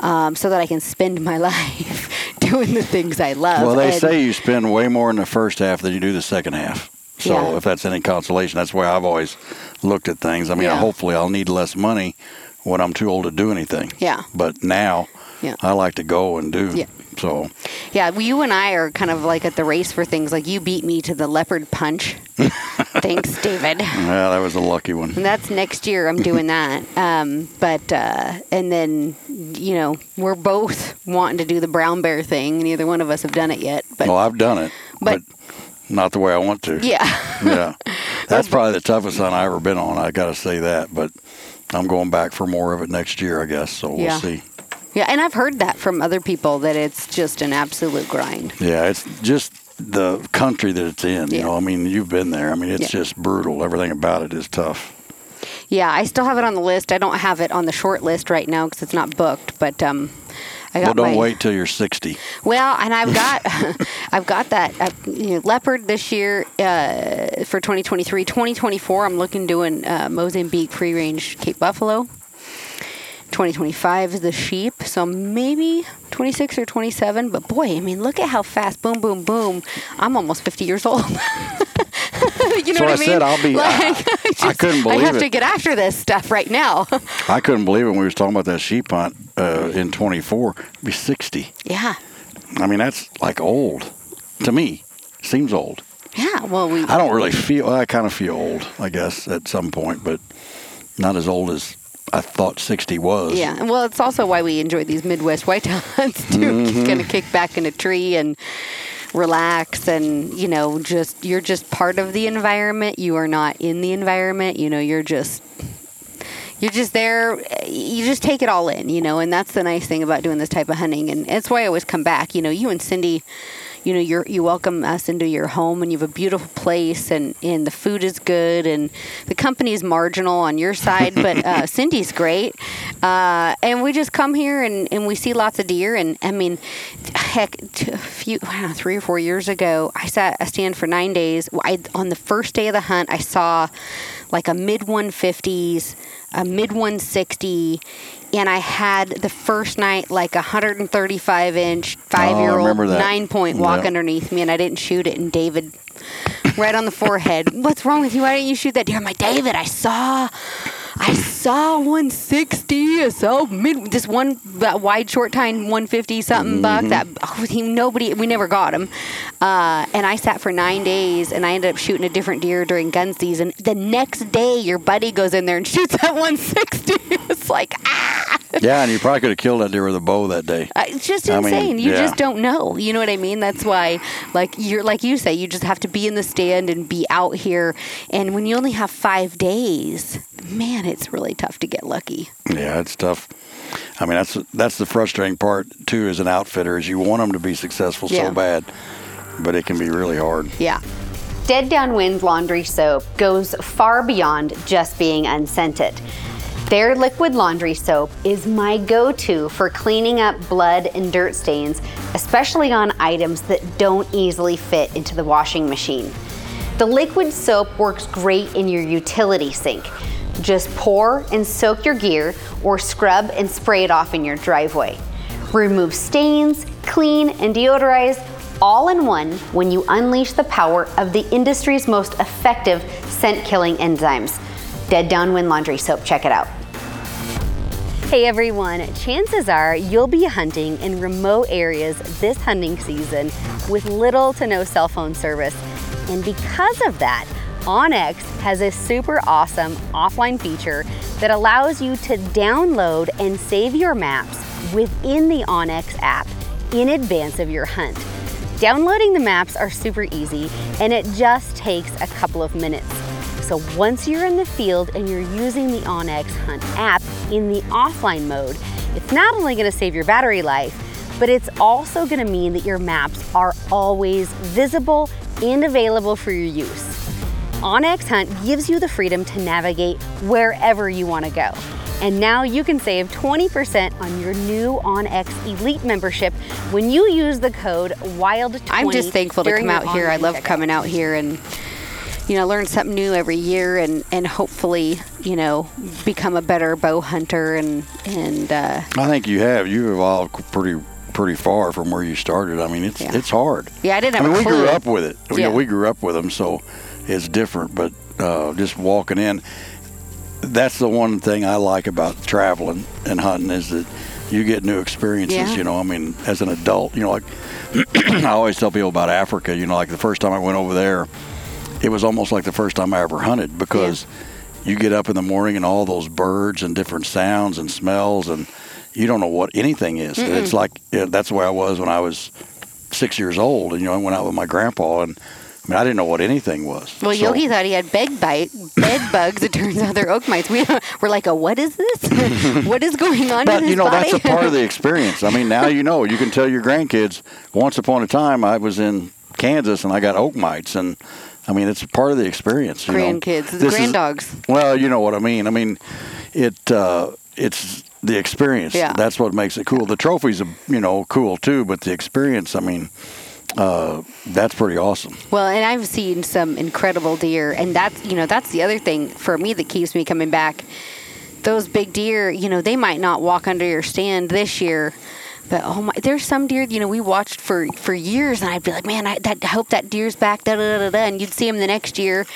Um, so that I can spend my [LAUGHS] life doing the things I love. Well, they And- say you spend way more in the first half than you do the second half. So Yeah. if that's any consolation, that's why I've always looked at things. I mean, Yeah. hopefully I'll need less money when I'm too old to do anything. Yeah. But now Yeah. I like to go and do. Yeah. So Yeah, well, you and I are kind of like at the race for things. Like you beat me to the leopard punch. [LAUGHS] Thanks, David. yeah, that was a lucky one. And that's next year. I'm doing that. [LAUGHS] Um, but uh, and then you know we're both wanting to do the brown bear thing. Neither one of us have done it yet. But well, I've done it, but- but, not the way I want to. yeah, yeah. [LAUGHS] That's probably the toughest hunt I ever been on. I got to say that, but I'm going back for more of it next year, I guess. So we'll Yeah. see. yeah. And I've heard that from other people that it's just an absolute grind. Yeah, it's just the country that it's in. You Yeah. know, I mean, you've been there. I mean, it's Yeah. just brutal. Everything about it is tough. Yeah, I still have it on the list. I don't have it on the short list right now because it's not booked. But um, I Well, don't my, wait till you're 60. Well, and I've got [LAUGHS] [LAUGHS] I've got that uh, you know, leopard this year uh, for 2023. 2024, I'm looking doing uh, Mozambique free range Cape Buffalo. 2025 is the sheep, so maybe 26 or 27. But boy, I mean, look at how fast! Boom, boom, boom! I'm almost 50 years old. [LAUGHS] [LAUGHS] you know So what I, I mean? said I'll be- [LAUGHS] I- I couldn't believe it. I have to get after this stuff right now. [LAUGHS] I couldn't believe it when we was talking about that sheep hunt uh, in 24. It'd be 60. yeah, I mean, that's like old to me. Seems old. yeah. Well, we I don't really feel. I kind of feel old, I guess, at some point, but not as old as I thought 60 was. Yeah, well, it's also why we enjoy these Midwest whitetail hunts too. Mm-hmm. Kind of kick back in a tree and relax, and you know, just you're just part of the environment. You are not in the environment. You know, you're just you're just there. You just take it all in. You know, and that's the nice thing about doing this type of hunting, and it's why I always come back. You know, you and Cindy. You know, you're, you welcome us into your home and you have a beautiful place and, and the food is good and the company is marginal on your side, but [LAUGHS] uh, Cindy's great. Uh, and we just come here and, and we see lots of deer. And I mean, heck, a few, three or four years ago, I sat a stand for nine days. I, on the first day of the hunt, I saw like a mid 150s, a mid 160 and I had the first night like a 135 inch five year old nine point walk yep. underneath me, and I didn't shoot it. And David, right on the forehead, what's wrong with you? Why didn't you shoot that deer? I'm like, David, I saw I saw 160. I saw mid this one that wide short tine 150 something mm-hmm. buck that oh, he, nobody we never got him. Uh, and I sat for nine days and I ended up shooting a different deer during gun season. The next day, your buddy goes in there and shoots that 160. [LAUGHS] it's like ah. Yeah, and you probably could have killed that deer with a bow that day. Uh, it's just insane. I mean, you yeah. just don't know. You know what I mean? That's why, like you're like you say, you just have to be in the stand and be out here. And when you only have five days, man, it's really tough to get lucky. Yeah, it's tough. I mean, that's that's the frustrating part too. As an outfitter, is you want them to be successful yeah. so bad, but it can be really hard. Yeah. Dead Downwind Laundry Soap goes far beyond just being unscented. Their liquid laundry soap is my go to for cleaning up blood and dirt stains, especially on items that don't easily fit into the washing machine. The liquid soap works great in your utility sink. Just pour and soak your gear or scrub and spray it off in your driveway. Remove stains, clean, and deodorize all in one when you unleash the power of the industry's most effective scent killing enzymes. Dead Downwind Laundry Soap, check it out. Hey everyone, chances are you'll be hunting in remote areas this hunting season with little to no cell phone service. And because of that, onX has a super awesome offline feature that allows you to download and save your maps within the onX app in advance of your hunt. Downloading the maps are super easy and it just takes a couple of minutes. So once you're in the field and you're using the onX Hunt app in the offline mode, it's not only gonna save your battery life, but it's also gonna mean that your maps are always visible and available for your use. onX Hunt gives you the freedom to navigate wherever you want to go. And now you can save 20% on your new onX Elite membership when you use the code WILD20. I'm just thankful to come out here. I love coming out here and you know learn something new every year and and hopefully you know become a better bow hunter and and uh, I think you have You've evolved pretty pretty far from where you started. I mean, it's yeah. it's hard. Yeah, I didn't. I mean, we grew up with it. Yeah. You know, we grew up with them, so is different. But uh, just walking in, that's the one thing I like about traveling and hunting is that you get new experiences. Yeah. You know, I mean, as an adult, you know, like [CLEARS THROAT] I always tell people about Africa. You know, like the first time I went over there, it was almost like the first time I ever hunted because yeah. you get up in the morning and all those birds and different sounds and smells and you don't know what anything is. It's like yeah, that's the way I was when I was six years old, and you know, I went out with my grandpa and I mean, I didn't know what anything was. Well, so. Yogi thought he had bed bite, bed [LAUGHS] bugs. It turns out they're oak mites. We we're like, oh, what is this? [LAUGHS] what is going on? But you know, body? that's a part of the [LAUGHS] experience. I mean, now you know. You can tell your grandkids. Once upon a time, I was in Kansas and I got oak mites, and I mean, it's part of the experience. You Grandkids, the granddogs. Is, well, you know what I mean. I mean, it uh, it's the experience. Yeah. That's what makes it cool. The trophies are, you know, cool too, but the experience, I mean, uh, that's pretty awesome. Well, and I've seen some incredible deer, and that's you know that's the other thing for me that keeps me coming back. Those big deer, you know, they might not walk under your stand this year, but oh my, there's some deer, you know, we watched for for years, and I'd be like, man, I, that, I hope that deer's back, da da da da, and you'd see him the next year,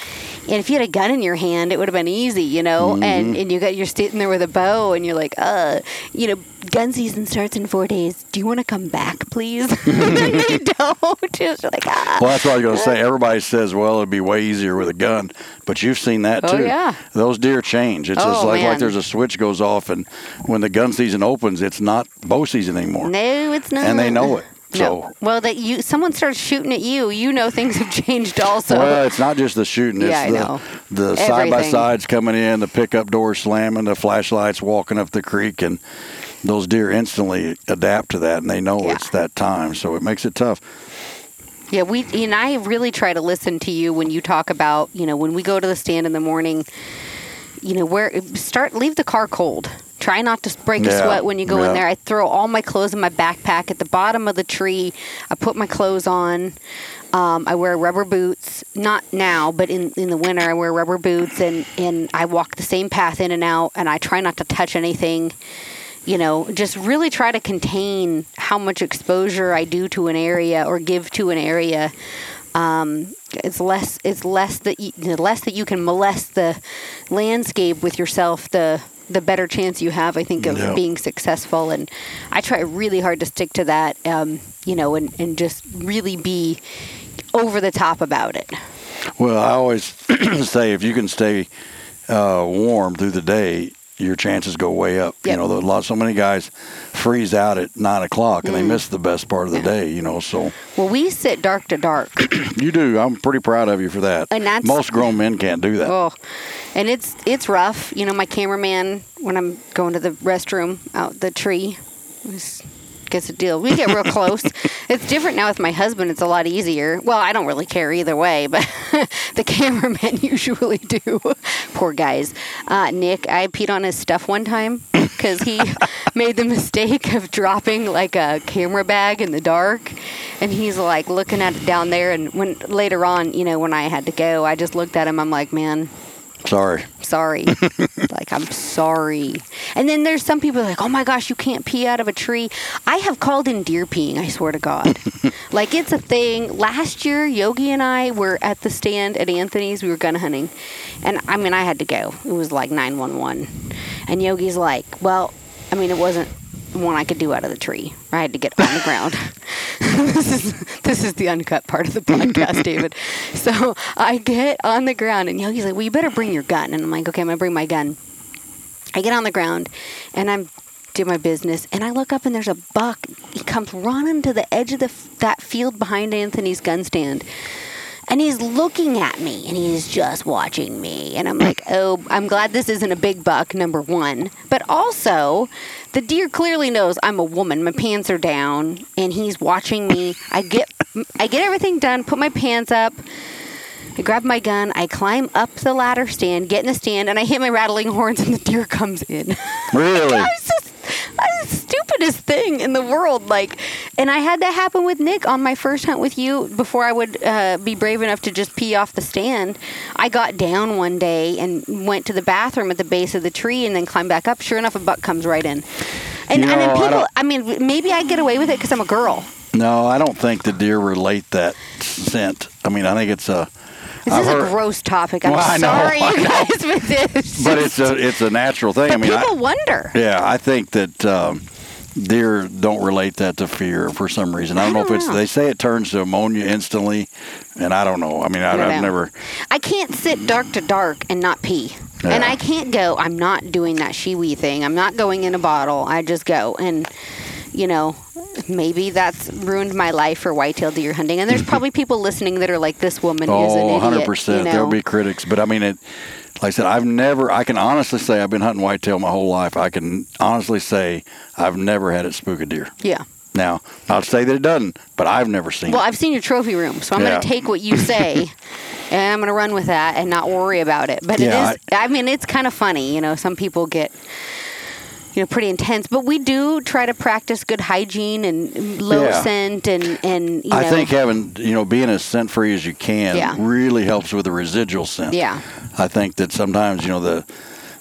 and if you had a gun in your hand, it would have been easy, you know, mm-hmm. and and you got you're sitting there with a bow, and you're like, uh, you know, gun season starts in four days. Do you want to come back, please? [LAUGHS] they don't. [LAUGHS] Just like ah. Well, that's what I was going to say. Everybody says, well, it'd be way easier with a gun, but you've seen that oh, too. Oh, yeah. Those deer change. It's oh, just like man. like there's a switch goes off, and when the gun season opens, it's not bow season anymore. No, it's not. And they know it. So, no. Well, that you someone starts shooting at you, you know things have [LAUGHS] changed also. Well, it's not just the shooting; it's yeah, the the side by sides coming in, the pickup door slamming, the flashlights walking up the creek, and those deer instantly adapt to that, and they know yeah. it's that time. So it makes it tough. Yeah, we and I really try to listen to you when you talk about, you know, when we go to the stand in the morning, you know, where start leave the car cold. Try not to break a sweat when you go yeah. in there. I throw all my clothes in my backpack at the bottom of the tree. I put my clothes on. Um, I wear rubber boots. Not now, but in, in the winter, I wear rubber boots and, and I walk the same path in and out. And I try not to touch anything. You know, just really try to contain how much exposure I do to an area or give to an area um, it's less it's less that you, the less that you can molest the landscape with yourself the the better chance you have I think of being successful and I try really hard to stick to that um, you know and, and just really be over the top about it Well, I always [CLEARS THROAT] say if you can stay uh, warm through the day, your chances go way up. Yep. You know, the, lot so many guys freeze out at nine o'clock and they miss the best part of the Mm. Yeah. day. You know, so well we sit dark to dark [CLEARS THROAT] you do. I'm pretty proud of you for that. And that's- Most grown men can't do that. Oh, and it's it's rough. You know, my cameraman when I'm going to the restroom out the tree, gets a deal. We get real close. [LAUGHS] it's different now with my husband. It's a lot easier. Well, I don't really care either way, but [LAUGHS] the cameramen [LAUGHS] usually do. Poor guys. Uh, Nick, I peed on his stuff one time because he made the mistake of dropping like a camera bag in the dark, and he's like looking at it down there. And when later on, you know, when I had to go, I just looked at him. I'm like, man, Sorry. sorry. [LAUGHS] like, I'm sorry. And then there's some people like, oh my gosh, you can't pee out of a tree. I have called in deer peeing, I swear to God. [LAUGHS] like, it's a thing. Last year, Yogi and I were at the stand at Anthony's. We were gun hunting. And I mean, I had to go. It was like 911. And Yogi's like, well, I mean, it wasn't one I could do out of the tree. I had to get on the ground. [LAUGHS] this is this is the uncut part of the podcast, [LAUGHS] David. So I get on the ground, and Yogi's like, "Well, you better bring your gun." And I'm like, "Okay, I'm gonna bring my gun." I get on the ground, and I'm do my business, and I look up, and there's a buck. He comes running to the edge of the that field behind Anthony's gun stand. And he's looking at me and he's just watching me. And I'm like, oh, I'm glad this isn't a big buck, number one. But also, the deer clearly knows I'm a woman. My pants are down and he's watching me. I get I get everything done, put my pants up. I grab my gun, I climb up the ladder stand, get in the stand, and I hit my rattling horns, and the deer comes in. [LAUGHS] Really? I was just that's the stupidest thing in the world. Like, and I had that happen with Nick on my first hunt with you before I would uh, be brave enough to just pee off the stand. I got down one day and went to the bathroom at the base of the tree and then climbed back up. Sure enough, a buck comes right in. And You I know, I people. don't- I, mean, maybe I get away with it because I'm a girl. No, I don't think the deer relate that scent. I mean, I think it's a. This I've is heard- a gross topic. I'm Well, I know, sorry, you guys, with this. But it's a it's a natural thing. But I mean, I- people wonder. Yeah, I think that um, deer don't relate that to fear for some reason. I don't, I know if it's know. they say it turns to ammonia instantly, and I don't know. I mean, I, I don't I've know. never. I can't sit dark to dark and not pee. And I can't go, I'm not doing that Shewee thing. I'm not going in a bottle. I just go. And, you know, maybe that's ruined my life for whitetail deer hunting. And there's [LAUGHS] probably people listening that are like, this woman is an Oh, idiot. 100 percent. There'll be critics, but I mean it. Like I said, I've never. I can honestly say I've been hunting whitetail my whole life. I can honestly say I've never had it spook a deer. yeah. Now, not to say that it doesn't, but I've never seen Well, it. I've seen your trophy room, so I'm Yeah. going to take what you say [LAUGHS] and I'm going to run with that and not worry about it. But Yeah, it is, I, mean, it's kind of funny. You know, some people get, you know, pretty intense, but we do try to practice good hygiene and low Yeah. scent and, and, you know. I think having you know being as scent free as you can Yeah. really helps with the residual scent. Yeah. I think that sometimes you know the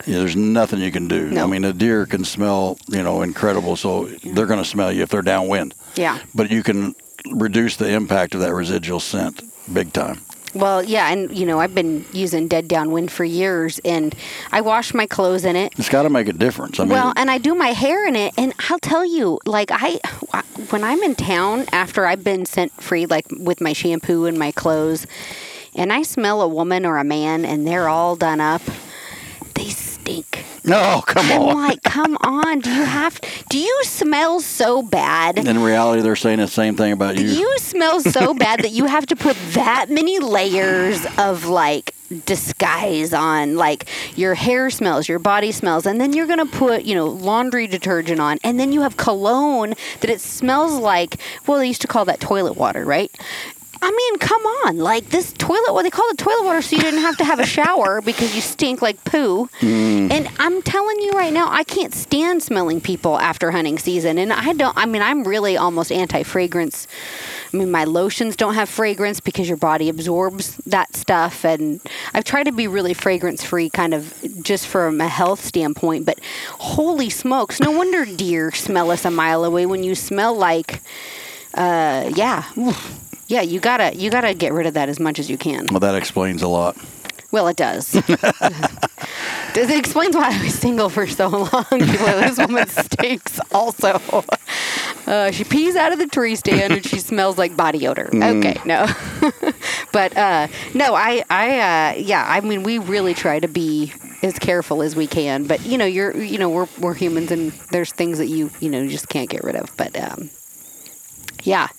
yeah, there's nothing you can do. No. I mean, a deer can smell you know incredible, so they're going to smell you if they're downwind. Yeah. But you can reduce the impact of that residual scent big time. Well, yeah, and you know, I've been using Dead Downwind for years, and I wash my clothes in it. It's got to make a difference. I mean, well, and I do my hair in it, and I'll tell you, like I, when I'm in town after I've been scent free, like with my shampoo and my clothes, and I smell a woman or a man, and they're all done up, stink. no, come I'm on. like, come on, do you have? Do you smell so bad? In reality, they're saying the same thing about you. You smell so [LAUGHS] bad that you have to put that many layers of like disguise on. Like your hair smells, your body smells, and then you're gonna put, you know, laundry detergent on, and then you have cologne that it smells like. Well, they used to call that toilet water, right? I mean, come on. Like this toilet, what they call it toilet water, so you didn't have to have a shower [LAUGHS] because you stink like poo. Mm. And I'm telling you right now, I can't stand smelling people after hunting season. And I don't, I mean, I'm really almost anti fragrance. I mean, my lotions don't have fragrance because your body absorbs that stuff. And I've tried to be really fragrance free, kind of just from a health standpoint. But holy smokes, no wonder deer smell us a mile away when you smell like, uh, yeah. Yeah, you gotta you gotta get rid of that as much as you can. Well, that explains a lot. Well, it does. [LAUGHS] [LAUGHS] it explains why I was single for so long. [LAUGHS] well, this woman stinks. Also, uh, she pees out of the tree stand and she smells like body odor. Okay, no, but uh, no, I, I, uh, yeah, I mean, we really try to be as careful as we can. But you know, you're, you know, we're we're humans, and there's things that you, you know, you just can't get rid of. But um, yeah.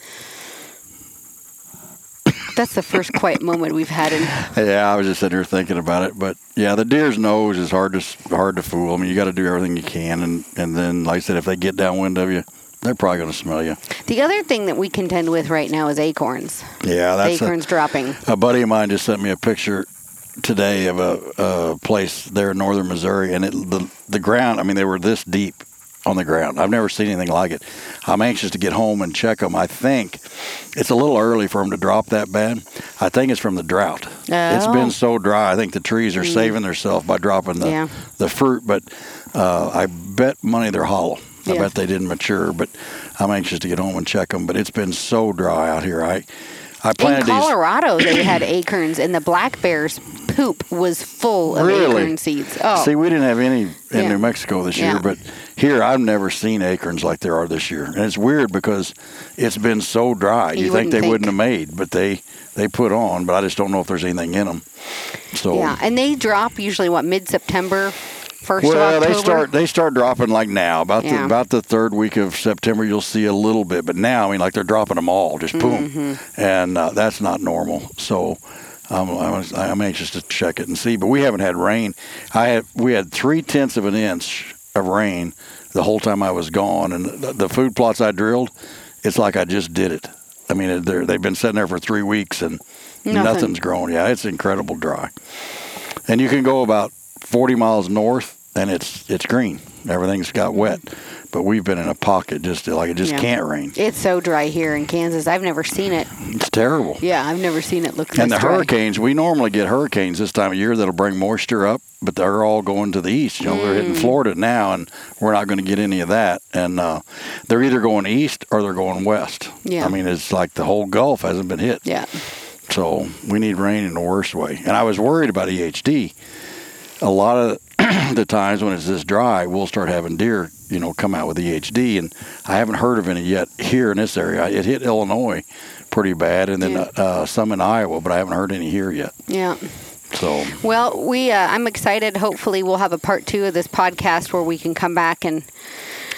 That's the first quiet moment we've had in Yeah, I was just sitting here thinking about it, but yeah, the deer's nose is hard to hard to fool. I mean, you got to do everything you can, and and then, like I said, if they get downwind of you, they're probably going to smell you. The other thing that we contend with right now is acorns. Yeah, that's a, acorns dropping. a buddy of mine just sent me a picture today of a, a place there in northern Missouri, and it, the the ground. I mean, they were this deep on the ground. I've never seen anything like it. I'm anxious to get home and check them. I think it's a little early for them to drop that bad. I think it's from the drought. It's been so dry. I think the trees are saving themselves by dropping the Yeah. the fruit, but uh, I bet money they're hollow. I Yeah. bet they didn't mature, but I'm anxious to get home and check them. But it's been so dry out here. I I planted. In Colorado, they [CLEARS THROAT] had acorns, and the black bear's poop was full of Really? acorn seeds. Oh, See, we didn't have any in Yeah. New Mexico this year, but here I've never seen acorns like there are this year, and it's weird because it's been so dry. You You, think they think. wouldn't have made, but they they put on. But I just don't know if there's anything in them. So yeah, and they drop usually what mid September, first well, they start they start dropping like now about Yeah. the about the third week of September. You'll see a little bit, but now I mean like they're dropping them all, just boom, Mm-hmm. and uh, that's not normal. So. Um, I'm, I'm anxious to check it and see, but we haven't had rain. I had we had three tenths of an inch of rain the whole time I was gone, and the, the food plots I drilled, it's like I just did it. I mean, they've been sitting there for three weeks and Nothing. nothing's grown. Yeah, it's incredible dry, and you can go about 40 miles north and it's it's green. Everything's got wet, but we've been in a pocket just like it just Yeah. can't rain. It's so dry here in Kansas. I've never seen it. It's terrible. Yeah, I've never seen it look this And the dry. hurricanes, we normally get hurricanes this time of year that'll bring moisture up, but they're all going to the east. You know, they're Mm. hitting Florida now, and we're not going to get any of that. And uh, they're either going east or they're going west. Yeah. I mean, it's like the whole Gulf hasn't been hit. Yeah. So we need rain in the worst way. And I was worried about EHD. A lot of [CLEARS THROAT] the times when it's this dry, we'll start having deer, you know, come out with EHD. And I haven't heard of any yet here in this area. It hit Illinois pretty bad, and then Yeah. uh, some in Iowa, but I haven't heard any here yet. Yeah. So Well, we uh, I'm excited. Hopefully, we'll have a part two of this podcast where we can come back and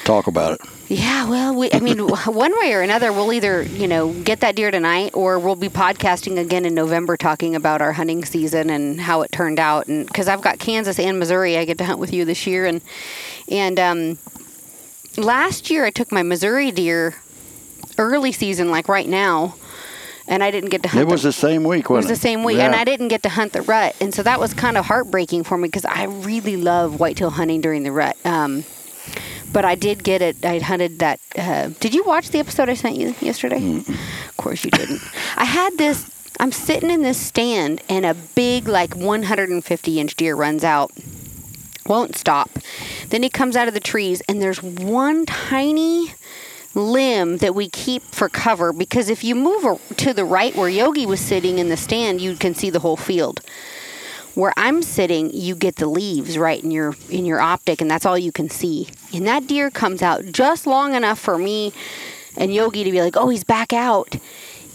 talk about it. Yeah, well, we, I mean, [LAUGHS] one way or another, we'll either, you know, get that deer tonight or we'll be podcasting again in November talking about our hunting season and how it turned out. And because I've got Kansas and Missouri, I get to hunt with you this year. And, and, um, last year I took my Missouri deer early season, like right now, and I didn't get to hunt It was the, the same week, was it was the same week, and I didn't get to hunt the rut, and so that was kind of heartbreaking for me because I really love whitetail hunting during the rut. Um, but I did get it. I hunted that. Uh, did you watch the episode I sent you yesterday? Of course you didn't. I had this. I'm sitting in this stand, and a big, like 150 inch deer runs out. Won't stop. Then he comes out of the trees, and there's one tiny limb that we keep for cover because if you move to the right where Yogi was sitting in the stand, you can see the whole field. Where I'm sitting, you get the leaves right in your in your optic, and that's all you can see. And that deer comes out just long enough for me and Yogi to be like, "Oh, he's back out."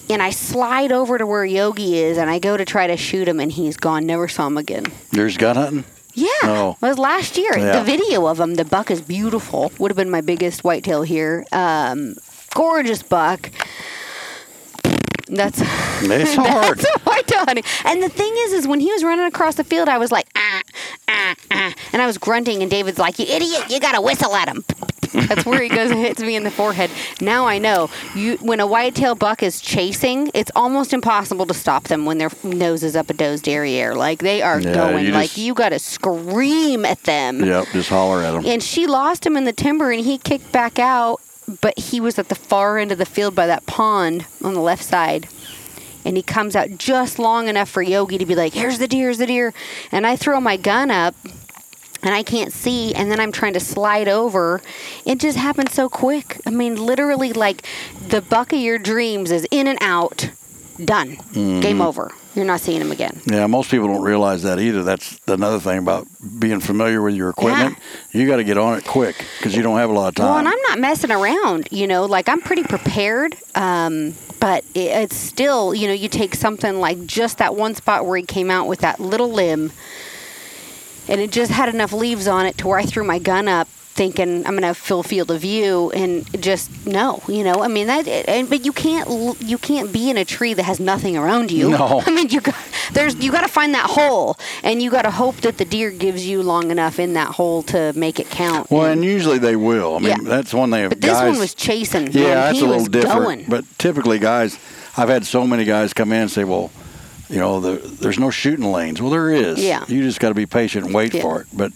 And I slide over to where Yogi is, and I go to try to shoot him, and he's gone. Never saw him again. Yours gun hunting? Yeah, Oh. it was last year. Yeah. The video of him, the buck is beautiful. Would have been my biggest whitetail here. Um, gorgeous buck. That's [LAUGHS] It's [LAUGHS] hard. [LAUGHS] that's whitetail hunting. And the thing is, is when he was running across the field, I was like, ah, ah, ah, and I was grunting, and David's like, "You idiot! You got to whistle at him." That's where he goes and hits me in the forehead. Now I know. You when a whitetail buck is chasing, it's almost impossible to stop them when their nose is up a doe's derriere. Like they are Yeah, going. you like just- you got to scream at them. Yep, just holler at them. And she lost him in the timber, and he kicked back out. But he was at the far end of the field by that pond on the left side. And he comes out just long enough for Yogi to be like, "Here's the deer, here's the deer." And I throw my gun up, and I can't see. And then I'm trying to slide over. It just happened so quick. I mean, literally, like the buck of your dreams is in and out, done, game mm-hmm. over. You're not seeing him again. Yeah, most people don't realize that either. That's another thing about being familiar with your equipment. You got to get on it quick because you don't have a lot of time. Well, and I'm not messing around, you know, like I'm pretty prepared. Um, but it, it's still, you know, you take something like just that one spot where he came out with that little limb, and it just had enough leaves on it to where I threw my gun up thinking I'm going to have full field of view and just no, you know. I mean that and but you can't you can't be in a tree that has nothing around you. No. [LAUGHS] I mean you got there's you got to find that hole and you got to hope that the deer gives you long enough in that hole to make it count. well, And- and usually they will. I mean, Yeah. that's one they have. but this guys, one was chasing. Yeah, man. that's he a little different. Going. But typically, guys, I've had so many guys come in and say, "Well, you know, the, there's no shooting lanes." Well, there is. Yeah. You just got to be patient and wait Yeah. for it. But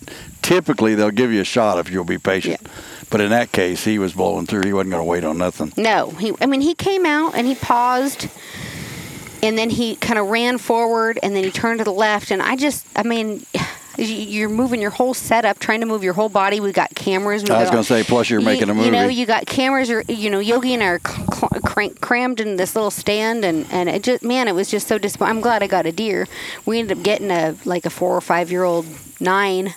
typically, they'll give you a shot if you'll be patient. But in that case, he was blowing through. He wasn't going to wait on nothing. No, he. I mean, he came out and he paused, and then he kind of ran forward, and then he turned to the left, and I just, I mean. [SIGHS] You're moving your whole setup, trying to move your whole body. We got cameras. We I was gonna say, plus you're you- making a movie. You know, you got cameras. Or you know, Yogi and I are cl- cl- crammed in this little stand, and and it just man, it was just so disappointing. I'm glad I got a deer. We ended up getting a like a four or five year old nine.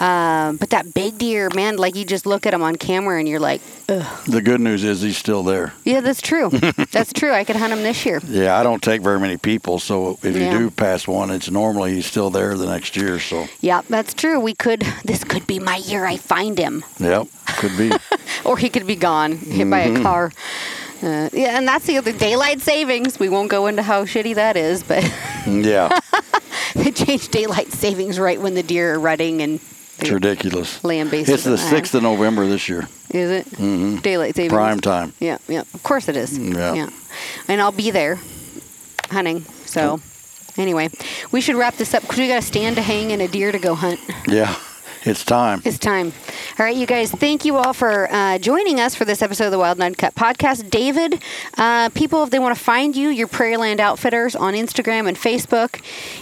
Um, but that big deer, man, like you just look at him on camera and you're like, Ugh. The good news is he's still there. yeah, that's true. [LAUGHS] that's true. I could hunt him this year. Yeah, I don't take very many people, so if Yeah. you do pass one, it's normally he's still there the next year. So, Yeah, that's true. We could. This could be my year. I find him, yep, could be. [LAUGHS] or he could be gone, hit by Mm-hmm. a car. Uh, yeah, and that's the other daylight savings. We won't go into how shitty that is, but yeah, [LAUGHS] they changed daylight savings right when the deer are rutting and it's ridiculous. land based. It's the sixth of November this year, Is it Mm-hmm. daylight savings? prime time. Yeah, yeah. Of course it is. Yeah. yeah. And I'll be there hunting. So anyway, we should wrap this up because we got a stand to hang and a deer to go hunt. Yeah, it's time. It's time. All right, you guys, thank you all for uh, joining us for this episode of the Wild and Uncut podcast. David, uh, people, if they want to find you, your Prairie Land Outfitters on Instagram and Facebook.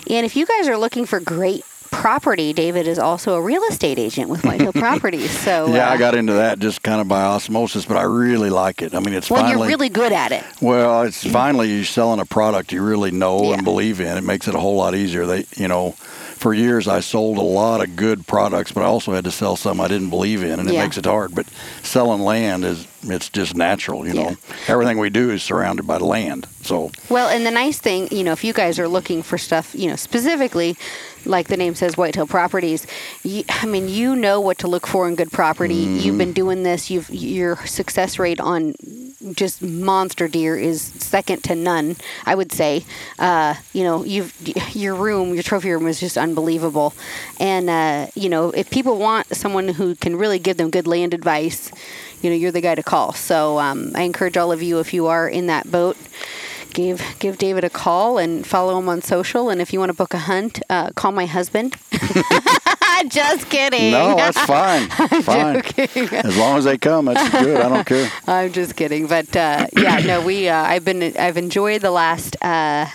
And if you guys are looking for great property, David is also a real estate agent with Whitetail [LAUGHS] Properties. So, Yeah, uh, I got into that just kind of by osmosis, but I really like it. I mean, it's well, finally you're really good at it. well, it's finally you're selling a product you really know Yeah. and believe in. It makes it a whole lot easier. They, you know, for years I sold a lot of good products, but I also had to sell some I didn't believe in, and it makes it hard. But selling land is it's just natural, you know. Yeah. Everything we do is surrounded by land, so Well, and the nice thing, you know, if you guys are looking for stuff, you know, specifically, like the name says, Whitetail Properties. You, I mean, you know what to look for in good property. Mm-hmm. You've been doing this. You've your success rate on just monster deer is second to none. I would say. Uh, you know, you've your room, your trophy room is just unbelievable. And uh, you know, if people want someone who can really give them good land advice, you know, you're the guy to call. So um, I encourage all of you, if you are in that boat give give David a call and follow him on social. And if you want to book a hunt, uh, call my husband. [LAUGHS] [LAUGHS] [LAUGHS] Just kidding. no, that's fine, [LAUGHS] fine. joking. As long as they come, that's good. I don't care. [LAUGHS] I'm just kidding. But uh, yeah, no, we. Uh, I've been. I've enjoyed the last. Uh,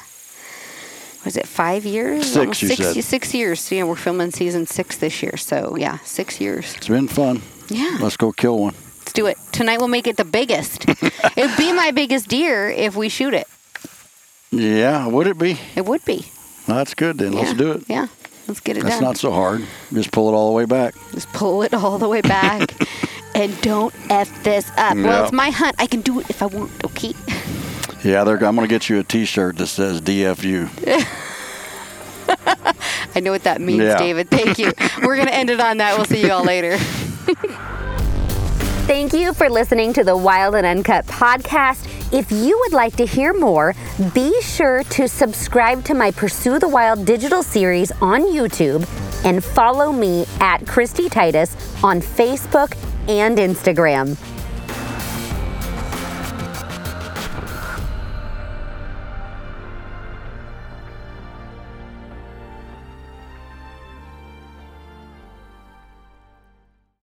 was it five years? Six, you six, said. six years. Yeah, we're filming season six this year. So yeah, six years. It's been fun. Yeah. Let's go kill one. Let's do it tonight. We'll make it the biggest. It'd be my biggest deer if we shoot it. Yeah, would it be? It would be. Well, that's good then. Let's do it. Yeah. Let's get it That's done. not so hard. Just pull it all the way back. Just pull it all the way back [LAUGHS] and don't F this up. Well, it's my hunt. I can do it if I want, okay? [LAUGHS] Yeah, they're, I'm going to get you a T-shirt that says DFU. [LAUGHS] I know what that means, Yeah. David. Thank you. We're going to end it on that. We'll see you all later. Thank you for listening to the Wild and Uncut podcast. If you would like to hear more, be sure to subscribe to my Pursue the Wild digital series on YouTube and follow me at Kristy Titus on Facebook and Instagram.